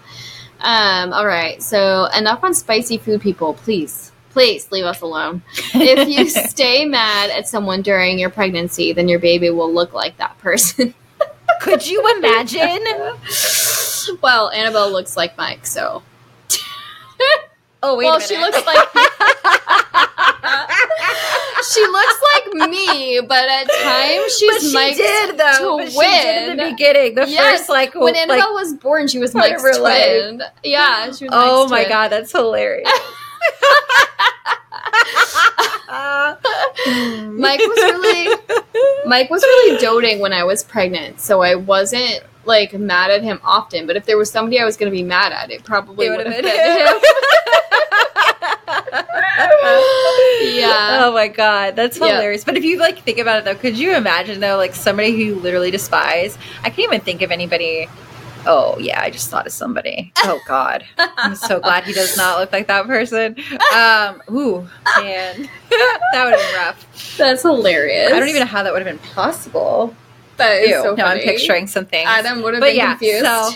Um, all right, so enough on spicy food, people. Please, please leave us alone. if you stay mad at someone during your pregnancy, then your baby will look like that person. Could you imagine? well, Annabelle looks like Mike, so. Oh wait, well, she looks like. she looks like me, but at times she's but she Mike's did though. But she did in the beginning. The Yes, first like when like, Annabelle was born, she was Mike's her life. twin. Yeah, she was. oh Mike's my twin. god, that's hilarious. Mike was really Mike was really doting when I was pregnant, so I wasn't like mad at him often. But if there was somebody I was going to be mad at, it probably would would've been him. him. yeah. Oh my god, that's Yeah. hilarious. But if you like think about it though, could you imagine though, like somebody who you literally despise? I can't even think of anybody. Oh yeah, I just thought of somebody. Oh god, I'm so glad he does not look like that person. Um, ooh, man, that would have been rough. That's hilarious. I don't even know how that would have been possible. That is Ew. so no, I'm picturing some things. Adam would have but been yeah, confused. so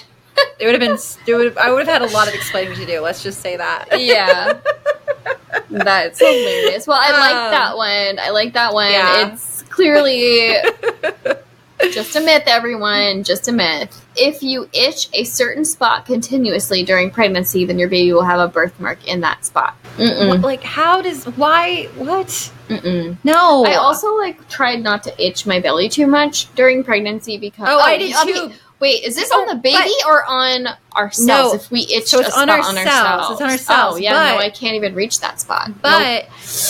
it would have been. It would. I would have had a lot of explaining to do. Let's just say that. yeah. That's hilarious. Well, I like Um, that one. I like that one. yeah. It's clearly just a myth, everyone. Just a myth. If you itch a certain spot continuously during pregnancy, then your baby will have a birthmark in that spot. Mm-mm. like, how does? Why? What? Mm-mm. No. I also like tried not to itch my belly too much during pregnancy because Oh, I oh, did mean, too. Wait, is this Oh, on the baby or on ourselves? No. If we itch So it's on ourselves. on ourselves, It's on ourselves, Oh yeah, no, I can't even reach that spot. Nope. But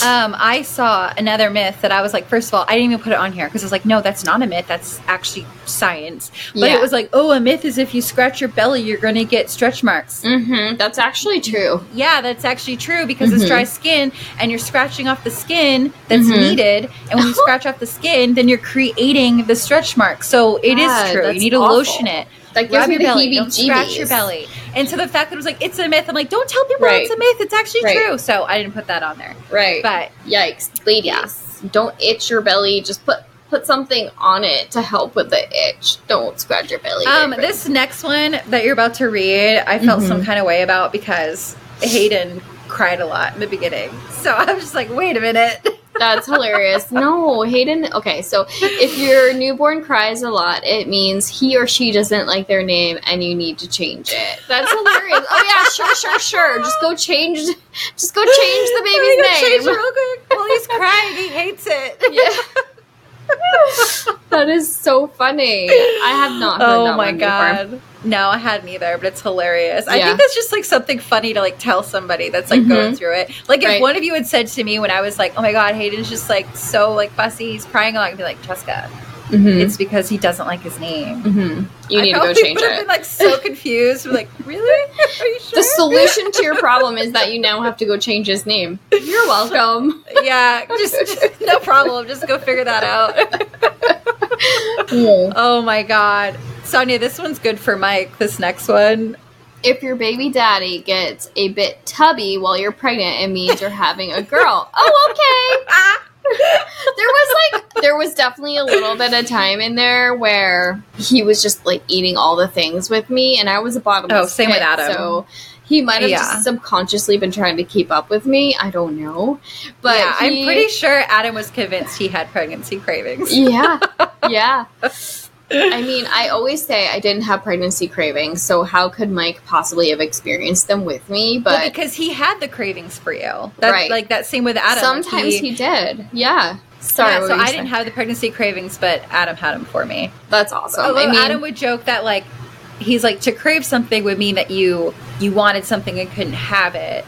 um, I saw another myth that I was like, first of all, I didn't even put it on here because I was like, no, that's not a myth. That's actually science. But Yeah. it was like, oh, a myth is if you scratch your belly, you're going to get stretch marks. Mm-hmm. That's actually true. Yeah, that's actually true because it's Mhm. dry skin and you're scratching off the skin that's Mhm. needed. And when you scratch off the skin, then you're creating the stretch mark. So it is God, true. You need to awful. lotion it. That gives me the belly. Don't scratch your belly. And so the fact that it was like, it's a myth, I'm like, don't tell people Right. it's a myth. It's actually Right. true. So I didn't put that on there. Right. But Yikes, ladies! Yeah. Don't itch your belly. Just put put something on it to help with the itch. Don't scratch your belly. Um, this next one that you're about to read, I felt Mhm. some kind of way about because Hayden cried a lot in the beginning. So I was just like, wait a minute. That's hilarious. No, Hayden. Okay, so if your newborn cries a lot, it means he or she doesn't like their name and you need to change it. That's hilarious. Oh yeah, sure, sure, sure. Just go change. Just go change the Let me go change baby's it name. real quick. Well, he's crying. He hates it. Yeah. that is so funny. I have not heard Oh that my one before. No, I hadn't either, but it's hilarious. I think that's just like something funny to like tell somebody that's like Mhm. going through it. Like if Right. one of you had said to me when I was like, "Oh my god, Hayden's just like so like fussy, he's crying a lot," I'd be like, "Jessica, Mhm. it's because he doesn't like his name." Mhm. You I need to go change would have it. Been like so confused. like, really? Are you sure? The solution to your problem is that you now have to go change his name. You're welcome. yeah, just, just no problem. Just go figure that out. Oh. oh my god, Sonia, this one's good for Mike. This next one, if your baby daddy gets a bit tubby while you're pregnant, it means you're having a girl. oh, okay. there was like there was definitely a little bit of time in there where he was just like eating all the things with me and I was a bottomless Oh, same with Adam. So he might have Yeah. just subconsciously been trying to keep up with me. I don't know. But yeah, he- I'm pretty sure Adam was convinced he had pregnancy cravings. Yeah. Yeah. I mean, I always say I didn't have pregnancy cravings, so how could Mike possibly have experienced them with me? Well, But because he had the cravings for you. That's Right. like that same with Adam. sometimes he, did. Yeah. Sorry. yeah, so I saying? didn't have the pregnancy cravings, but Adam had them for me. That's awesome. Although I mean, Adam would joke that like he's like to crave something would mean that you you wanted something and couldn't have it.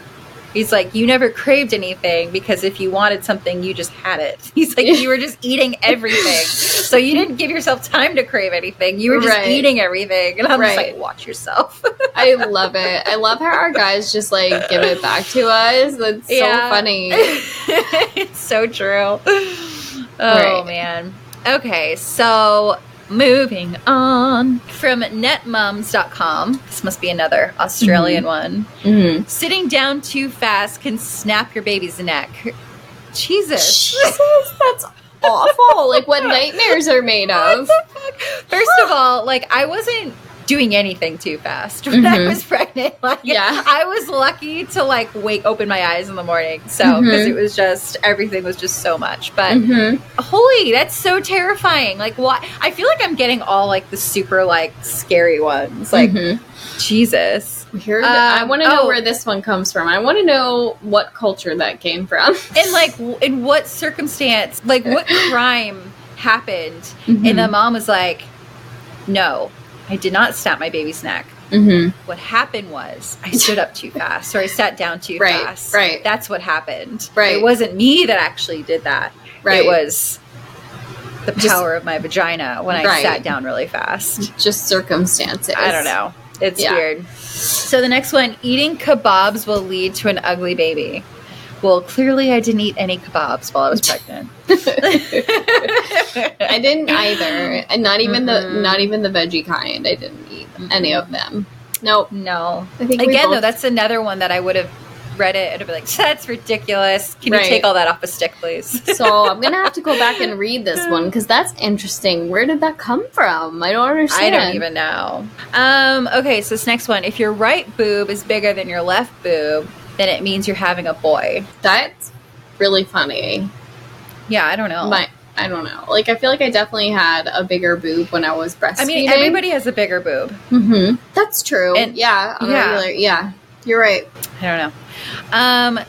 He's like you never craved anything because if you wanted something you just had it. He's like you were just eating everything. so you didn't give yourself time to crave anything. You were just Right. eating everything. And I'm just like watch yourself. I love it. I love how our guys just like give it back to us. That's so Yeah. funny. it's so true. Oh Right. man. Okay, so moving on from netmums.com. This must be another Australian one. Mm. Sitting down too fast can snap your baby's neck. Jesus. Jesus, that's awful. like what nightmares are made of. First of all, like I wasn't doing anything too fast when I Mhm. was pregnant. Like Yeah. I was lucky to like wake open my eyes in the morning. So because Mhm. it was just everything was just so much. But Mhm. holy, that's so terrifying. Like what I feel like I'm getting all like the super like scary ones. Like Mhm. Jesus. Here, I Um, want to know oh. where this one comes from. I want to know what culture that came from. And like in what circumstance, like what crime happened Mm-hmm. and the mom was like, No, I did not snap my baby's neck. Mm-hmm. what happened was I stood up too fast or I sat down too Right, fast. right. That's what happened. Right. It wasn't me that actually did that. Right. It was the Just- power of my vagina when I Right. sat down really fast. Just circumstances. I don't know. It's Yeah. weird. So the next one, eating kebabs will lead to an ugly baby. Well, clearly I didn't eat any kebabs while I was pregnant. I didn't either, and not even the Mm-mm. not even the veggie kind. I didn't eat any of them. Nope. No. I think Again, though, that's another one that I would have read it and I'd be like, that's ridiculous. Can Right. you take all that off a stick, please? So I'm gonna have to go back and read this one because that's interesting. Where did that come from? I don't understand. I don't even know. Um, okay, so this next one. If your right boob is bigger than your left boob, then it means you're having a boy. That's really funny. Yeah, I don't know. My, I don't know. Like I feel like I definitely had a bigger boob when I was breastfeeding. I mean, everybody has a bigger boob. hmm That's true. And- yeah. Yeah. Regular, yeah. You're right. I don't know. Um,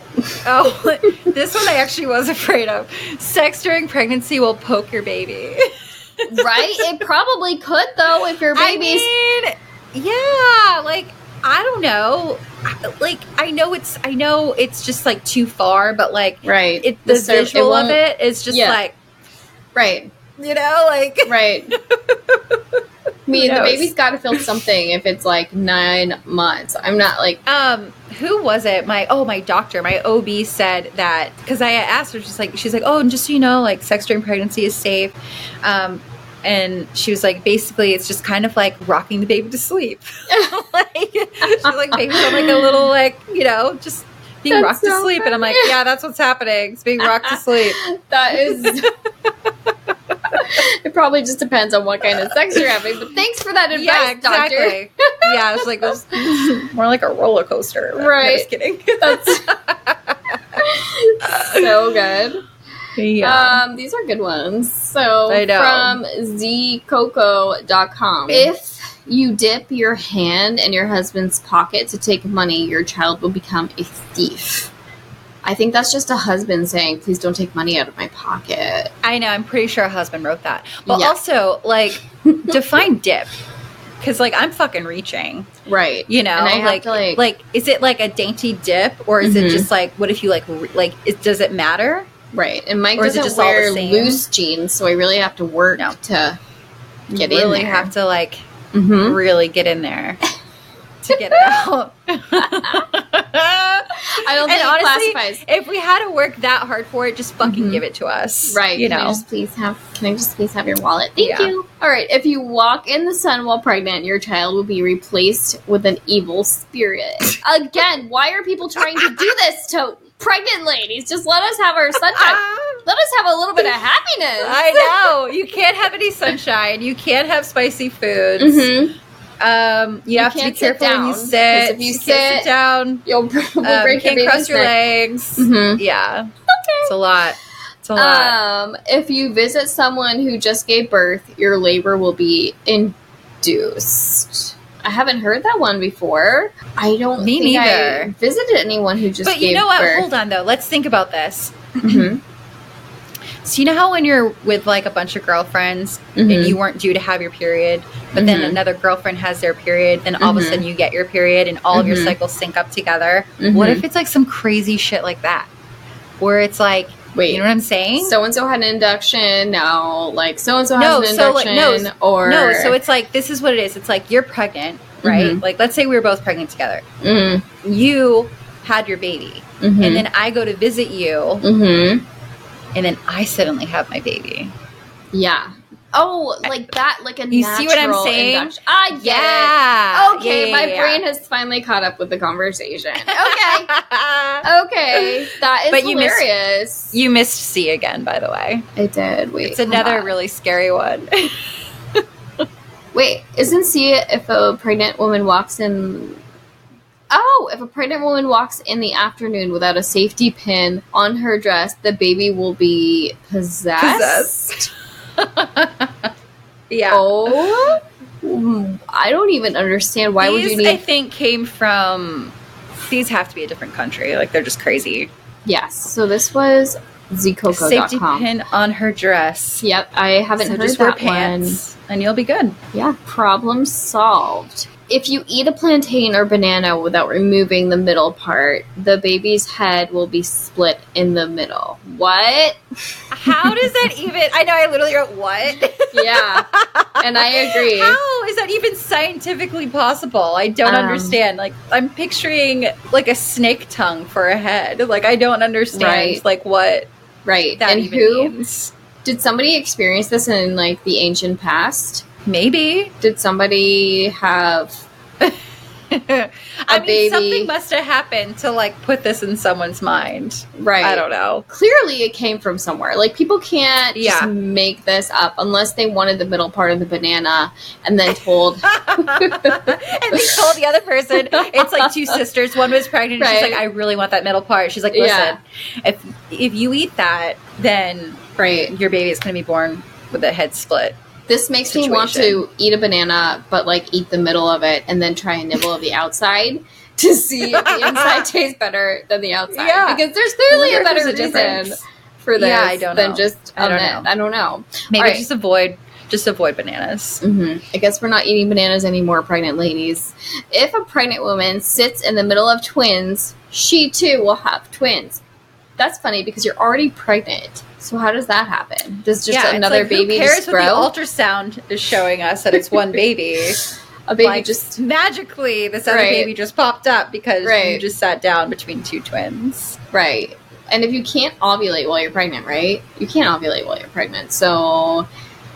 oh, this one I actually was afraid of. Sex during pregnancy will poke your baby. right? It probably could though if your baby's I mean, yeah, like I don't know. Like I know it's I know it's just like too far, but like right. it the, serv- it visual of won't- it is just Yeah. like Right. you know, like Right. I mean, the baby's got to feel something if it's like nine months. I'm not like, um who was it my oh my doctor my ob said that because i asked her she's like she's like oh and just so you know like sex during pregnancy is safe um and she was like basically it's just kind of like rocking the baby to sleep like she's like on like a little like you know just being That's rocked to so sleep and i'm like yeah that's what's happening it's being rocked to sleep that is. it probably just depends on what kind of sex you're having. But thanks for that advice, yeah doctor. exactly yeah it's like it was more like a roller coaster Right. just kidding That's so good. Yeah Um, these are good ones. So I know. from zcoco.com. If you dip your hand in your husband's pocket to take money, your child will become a thief. I think that's just a husband saying, "Please don't take money out of my pocket." I know. I'm pretty sure a husband wrote that. But Yeah. also, like, define dip. Because, like, I'm fucking reaching. Right. You know, And I have like, to, like- like, is it like a dainty dip, or is Mhm. it just like, what if you like, re- like, is, does it matter? Right. And Mike Or is doesn't just all the wear loose jeans, so I really have to work No. to get you in really there. have to like Mhm. really get in there to get it out. I don't And think it honestly, classifies. if we had to work that hard for it, just fucking Mhm. give it to us. Right. You can know. please have can I just please have your wallet? Thank Yeah. you. All right. If you walk in the sun while pregnant, your child will be replaced with an evil spirit. Again, why are people trying to do this to pregnant ladies? Just let us have our sunshine. let us have a little bit of happiness. I know. You can't have any sunshine. You can't have spicy foods. Mhm. Um, you, You have to be careful when you sit. if you can't sit- sit down, You'll probably um, break your can't cross your neck. legs. Mhm. Yeah. It's a lot. It's a lot. Um, if you visit someone who just gave birth, your labor will be induced. I haven't heard that one before. I don't Me think I neither. visited anyone who just but you know what? birth. Hold on though. Let's think about this. Mhm. So you know how when you're with like a bunch of girlfriends Mhm. and you weren't due to have your period, but then Mhm. another girlfriend has their period, then all of a Mhm. sudden you get your period and all of your Mhm. cycles sync up together. What if it's like some crazy shit like that? Where it's like, Wait, you know what I'm saying? so and so had an induction. Now, like so and so No, has an so, like, induction, no, or no, so it's like this is what it is. It's like you're pregnant, right? Mhm. Like let's say we were both pregnant together. mm, You had your baby, mhm, and then I go to visit you, mhm. and then I suddenly have my baby. yeah. Oh, like that, like a You see what I'm saying? induction. I get it. Yeah. Okay, Yeah, yeah, my yeah. brain has finally caught up with the conversation. Okay. Okay, that is But you missed- hilarious. you missed C again, by the way. I did. Wait, It's another on. really scary one. Wait, isn't C if a pregnant woman walks in? Oh, if a pregnant woman walks in the afternoon without a safety pin on her dress, the baby will be possessed. yeah. Oh, I don't even understand. Why would you need? I think, came from. These have to be a different country. Like they're just crazy. yes. So this was Safety pin on her dress. Yep, I haven't so heard just wear that one. and you'll be good. Yeah, problem solved. If you eat a plantain or banana without removing the middle part, the baby's head will be split in the middle. What? How does that even? I know. I literally wrote what. Yeah, and I agree. How is that even scientifically possible? I don't Um, understand. Like I'm picturing like a snake tongue for a head. Like I don't understand Right. like what Right. that and even who means. did somebody experience this in like the ancient past? Maybe. Did somebody have I mean, baby. something must have happened to like put this in someone's mind. right? I don't know. Clearly, it came from somewhere. Like people can't Yeah. just make this up unless they wanted the middle part of the banana and then told and they told the other person it's like two sisters. One was pregnant. And she's like, I really want that middle part. She's like, listen, Yeah. if if you eat that, then right. your baby is going to be born with a head split. This makes me want to eat a banana, but like eat the middle of it and then try and nibble of the outside to see if the inside tastes better than the outside. Yeah. Because there's clearly a better a reason difference. for this Yeah, I don't than know. just I don't it. know. I don't know. Maybe right. just avoid just avoid bananas. hmm I guess we're not eating bananas anymore, pregnant ladies. If a pregnant woman sits in the middle of twins, she too will have twins. That's funny because you're already pregnant. So how does that happen? Does just it's another like, baby who cares just what the ultrasound is showing us that it's one baby. a baby like, just magically this other Right. baby just popped up because you just sat down between two twins. right. And if you can't ovulate while you're pregnant, right? You can't ovulate while you're pregnant. So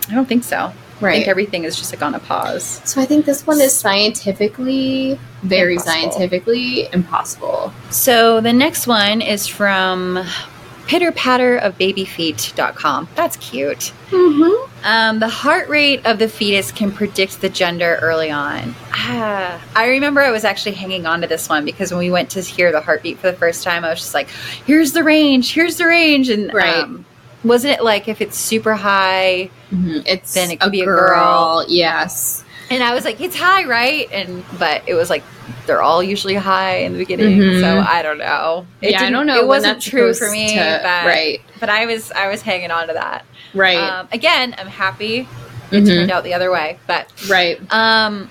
I don't think so. I right. think everything is just like on a pause. so I think this one is scientifically very Impossible. scientifically impossible. So the next one is from pitter patter of babyfeet.com. That's cute. Mm-hmm. Um, the heart rate of the fetus can predict the gender early on. Ah, I remember I was actually hanging on to this one because when we went to hear the heartbeat for the first time, I was just like, "Here's the range, here's the range," and Right. um, wasn't it like if it's super high? It's Then it could be a girl. Yes. And I was like, "It's high, right?" And but it was like they're all usually high in the beginning, Mhm. so I don't know. It yeah, I don't know. It wasn't true for me, to- but, right, but I was I was hanging on to that. right, Um, again, I'm happy it Mhm. turned out the other way, but right. Um,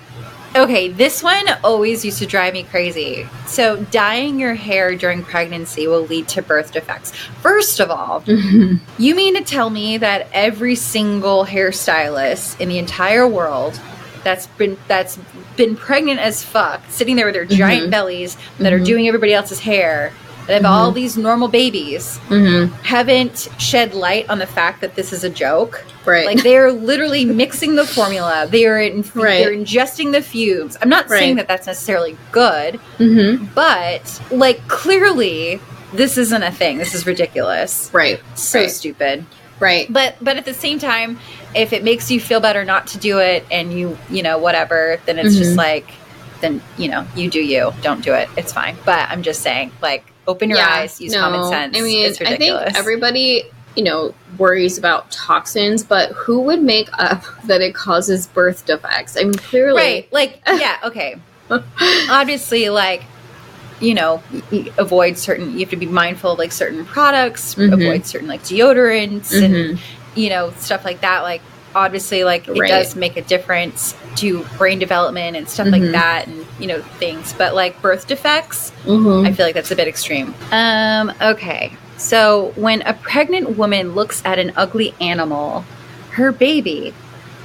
okay, this one always used to drive me crazy. So, dyeing your hair during pregnancy will lead to birth defects. First of all, you mean to tell me that every single hairstylist in the entire world that's been that's been pregnant as fuck, sitting there with their giant Mhm. bellies that are Mhm. doing everybody else's hair, that have all these normal babies Mm-hmm. haven't shed light on the fact that this is a joke. Right. Like they're literally mixing the formula. They are in, Right. they're ingesting the fumes. I'm not saying that that's necessarily good, mm-hmm. but like clearly this isn't a thing. This is ridiculous. Right. So Right. stupid. Right. But but at the same time, if it makes you feel better not to do it and you, you know, whatever, then it's just like then, you know, you do you. Don't do it. It's fine. But I'm just saying, like, open your eyes, use common sense. I mean, I think everybody, you know, worries about toxins, but who would make up that it causes birth defects? I mean, clearly, Right. Like, yeah, okay. Obviously, like, you know, avoid certain, you have to be mindful of like certain products, Mhm. avoid certain like deodorants and, Mhm. you know, stuff like that. Like, obviously, like, it Right. does make a difference to brain development and stuff Mhm. like that and, you know, things. But like birth defects, Mhm. I feel like that's a bit extreme. Um, okay. So when a pregnant woman looks at an ugly animal, her baby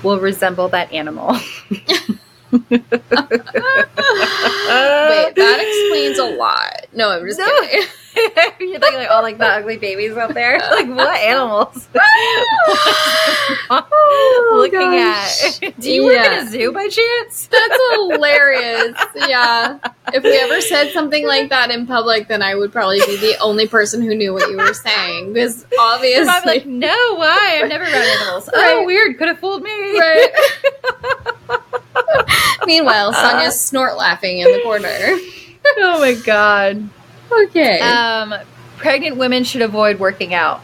will resemble that animal. Wait, that explains a lot. No, I'm just No. kidding. You're thinking like, oh, like the ugly babies out there. Like what animals? Oh, Looking gosh. at. Do you work Yeah. in a zoo by chance? That's hilarious. Yeah. If we ever said something like that in public, then I would probably be the only person who knew what you were saying. Because obviously. I'm like, no, why? I've never run animals. Oh, weird. Could have fooled me. Right. Meanwhile, Sonia's uh. snort laughing in the corner. Oh my god. Okay. Um, pregnant women should avoid working out.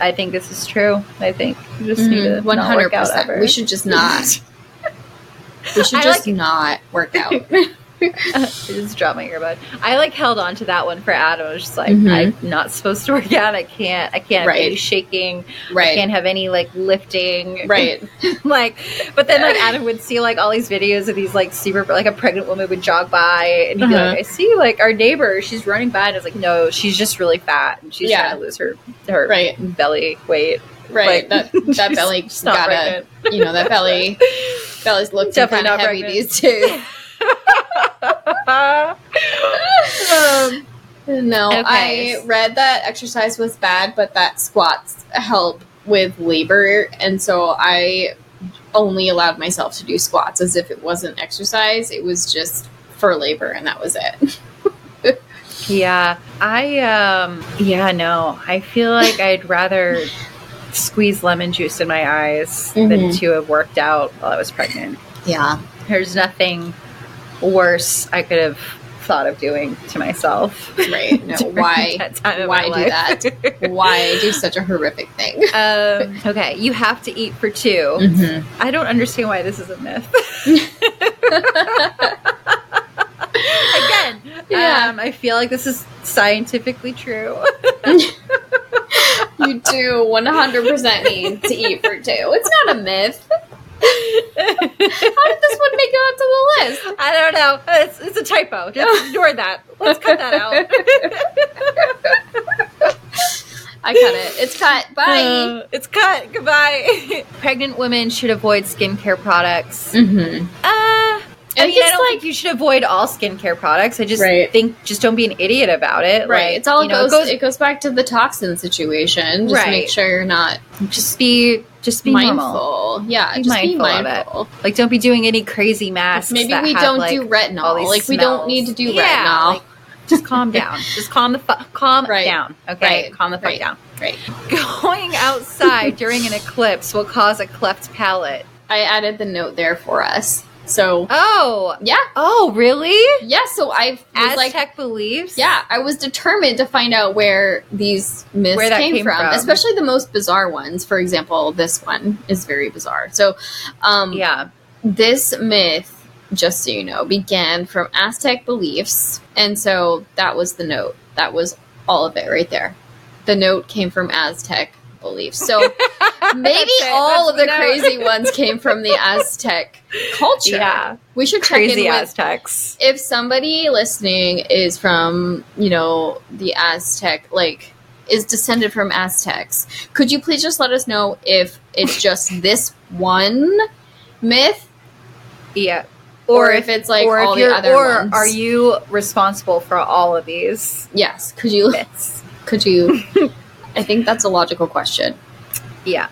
I- think this is true. I think you just Mm-hmm. One not hundred work out percent. ever. We should just not. We should just like- not work out. I just dropped my earbud. I like held on to that one for Adam. I was just like, Mhm. I'm not supposed to work out. I can't. I can't have Right. any shaking. I right. can't have any like lifting. Right. like, but then like Adam would see like all these videos of these like super like a pregnant woman would jog by and he'd be Uh-huh. like, I see like our neighbor. She's running by, and I was like, no, she's just really fat and she's Yeah. trying to lose her her Right. belly weight. Right. Like, that that belly just gotta pregnant. you know, that belly belly's looking Definitely kind of not heavy pregnant. these days. Um, No, Okay. I read that exercise was bad, but that squats help with labor, and so I only allowed myself to do squats as if it wasn't exercise. It was just for labor, and that was it. Yeah, I um yeah, no. I feel like I'd rather squeeze lemon juice in my eyes than Mhm. to have worked out while I was pregnant. Yeah. There's nothing worse I could have thought of doing to myself. Right. No, why? that why do life. Why do such a horrific thing? um, okay, you have to eat for 2 Mm-hmm. I don't understand why this is a myth. Again, Yeah. um, I feel like this is scientifically true. You do 100% need to eat for two. It's not a myth. How did this one make it onto the list? I don't know. It's, it's a typo. Just ignore that. Let's cut that out. I cut it. It's cut. Bye. Uh, it's cut. Goodbye. Pregnant women should avoid skincare products. mm-hmm. Uh, I mean, I don't like- think you should avoid all skincare products. I just Right. think just don't be an idiot about it. Right. Like, it's all you know, goes, it goes back to the toxin situation. Just Right. make sure you're not just be just be mindful. normal. Yeah, Be just be mindful of it. mindful. Like, don't be doing any crazy masks. Maybe we have, don't like, do retinol. these Like we don't need to do Yeah, retinol. like, just calm down. Just calm the fu- calm Right. down. Okay, calm the fuck down. Right. Going outside during an eclipse will cause a cleft palate. I added the note there for us. So Oh, yeah, oh, really? yeah. So I was Aztec like, beliefs. yeah, I was determined to find out where these myths Where that came, came from, from. especially the most bizarre ones. For example, this one is very bizarre. So, um, yeah. this myth, just so you know, began from Aztec beliefs. And so that was the note. That was all of it right there. The note came from Aztec beliefs. So maybe all of the crazy ones came from the Aztec culture. Yeah, We should check crazy in with Aztecs. if somebody listening is from, you know, the Aztec, like, is descended from Aztecs, could you please just let us know if it's just this one myth Yeah. or, if it's like or all if the other or ones. are you responsible for all of these Yes. Could you? myths? Could you? I think that's a logical question. Yeah.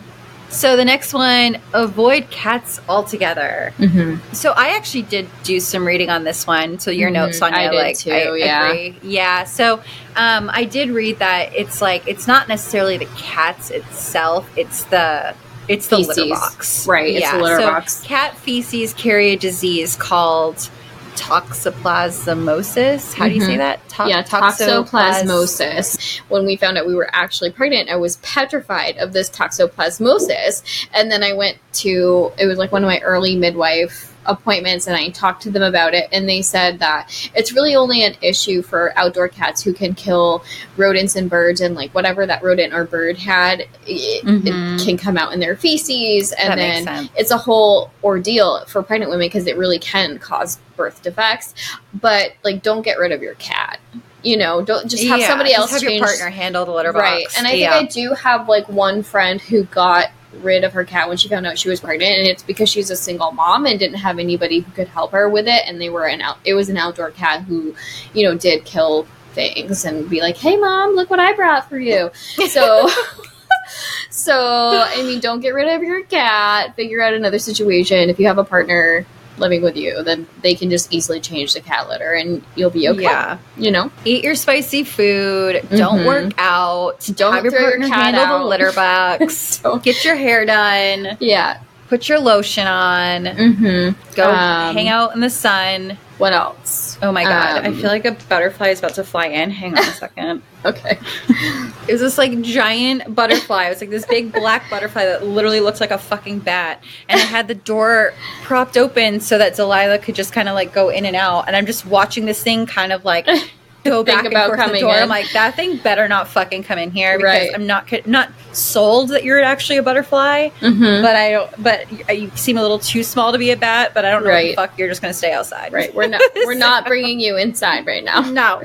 So the next one, avoid cats altogether. Mm-hmm. So I actually did do some reading on this one. So your Mhm. notes, Sonia, I did like too, I yeah. agree. Yeah. So um, I did read that it's like it's not necessarily the cats itself; it's the it's the litter box, Right, it's the litter so box. Cat feces carry a disease called toxoplasmosis. How do you say Mhm. that? To- yeah, toxoplasmosis. When we found out we were actually pregnant, I was petrified of this toxoplasmosis. And then I went to, it was like one of my early midwife appointments and I talked to them about it and they said that it's really only an issue for outdoor cats who can kill rodents and birds and like whatever that rodent or bird had it, Mhm. it can come out in their feces and That then it's a whole ordeal for pregnant women because it really can cause birth defects but like don't get rid of your cat you know don't just have Yeah, somebody else have change your partner handle the litter box. right and i think yeah. i do have like one friend who got rid of her cat when she found out she was pregnant and it's because she's a single mom and didn't have anybody who could help her with it and they were an out it was an outdoor cat who you know did kill things and be like hey mom look what i brought for you. So so i mean don't get rid of your cat. Figure out another situation. If you have a partner living with you then they can just easily change the cat litter and you'll be okay Yeah. you know Eat your spicy food. Don't Mhm. work out. Don't have your partner cat handle the litter box. Get your hair done. yeah Put your lotion on. mm-hmm Go Um, hang out in the sun. What else Oh my god! I um, feel like a butterfly is about to fly in. Hang on a second. okay It was this like giant butterfly. It was like this big black butterfly that literally looks like a fucking bat. And I had the door propped open so that Delilah could just kind of like go in and out. And I'm just watching this thing kind of like go back and forth the door. in. I'm like, that thing better not fucking come in here because Right. I'm not not sold that you're actually a butterfly. mm-hmm. But I don't. But you, seem a little too small to be a bat. But I don't know Right. what the fuck. You're just gonna stay outside. right we're not we're not bringing you inside right now No,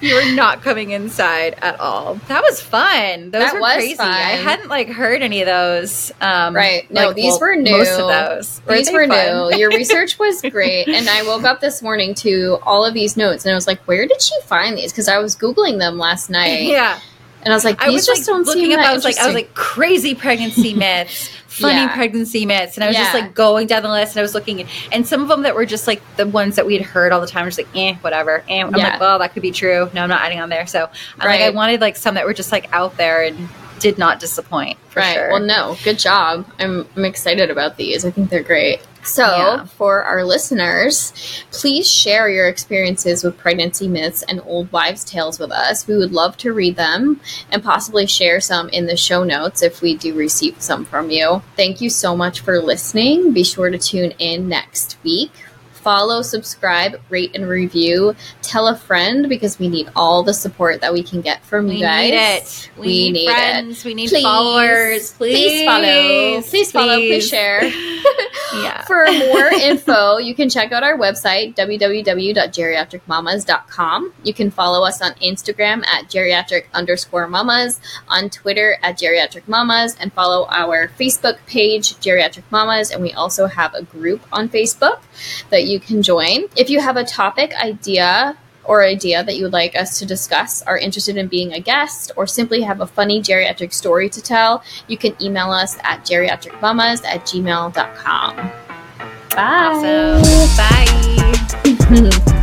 you are not coming inside at all. That was fun. Those That were was crazy. fun. I hadn't like heard any of those. Um, Right. No, like, these well, were new. Most of those. These were fun? new. Your research was great. And I woke up this morning to all of these notes and I was like, where did she find these? Because I was Googling them last night. Yeah, And I was like, I was just like looking up. I was like, I was like crazy pregnancy myths, funny Yeah. pregnancy myths, and I was just like going down the list and I was looking, and some of them that were just like the ones that we had heard all the time. I was like, eh, whatever. And I'm Yeah. like, well, that could be true. No, I'm not adding on there. So I'm like, I wanted like some that were just like out there and did not disappoint. For right. Sure. Well, no, good job. I'm, I'm excited about these. I think they're great. So, Yeah. for our listeners, please share your experiences with pregnancy myths and old wives' tales with us. We would love to read them and possibly share some in the show notes if we do receive some from you. Thank you so much for listening. Be sure to tune in next week. Follow, subscribe, rate, and review. Tell a friend because we need all the support that we can get from We you guys. need it. We, We need, need it. We need Please, followers. Please, please follow. Please follow. Please share. Yeah. For more info, you can check out our website, www.geriatricmamas.com. You can follow us on Instagram at geriatric underscore mamas, on Twitter at geriatric mamas, and follow our Facebook page, Geriatric Mamas. And we also have a group on Facebook that you can join. If you have a topic idea, or idea that you would like us to discuss, are interested in being a guest, or simply have a funny geriatric story to tell, you can email us at geriatricmamas at gmail.com. Bye. Awesome. Bye.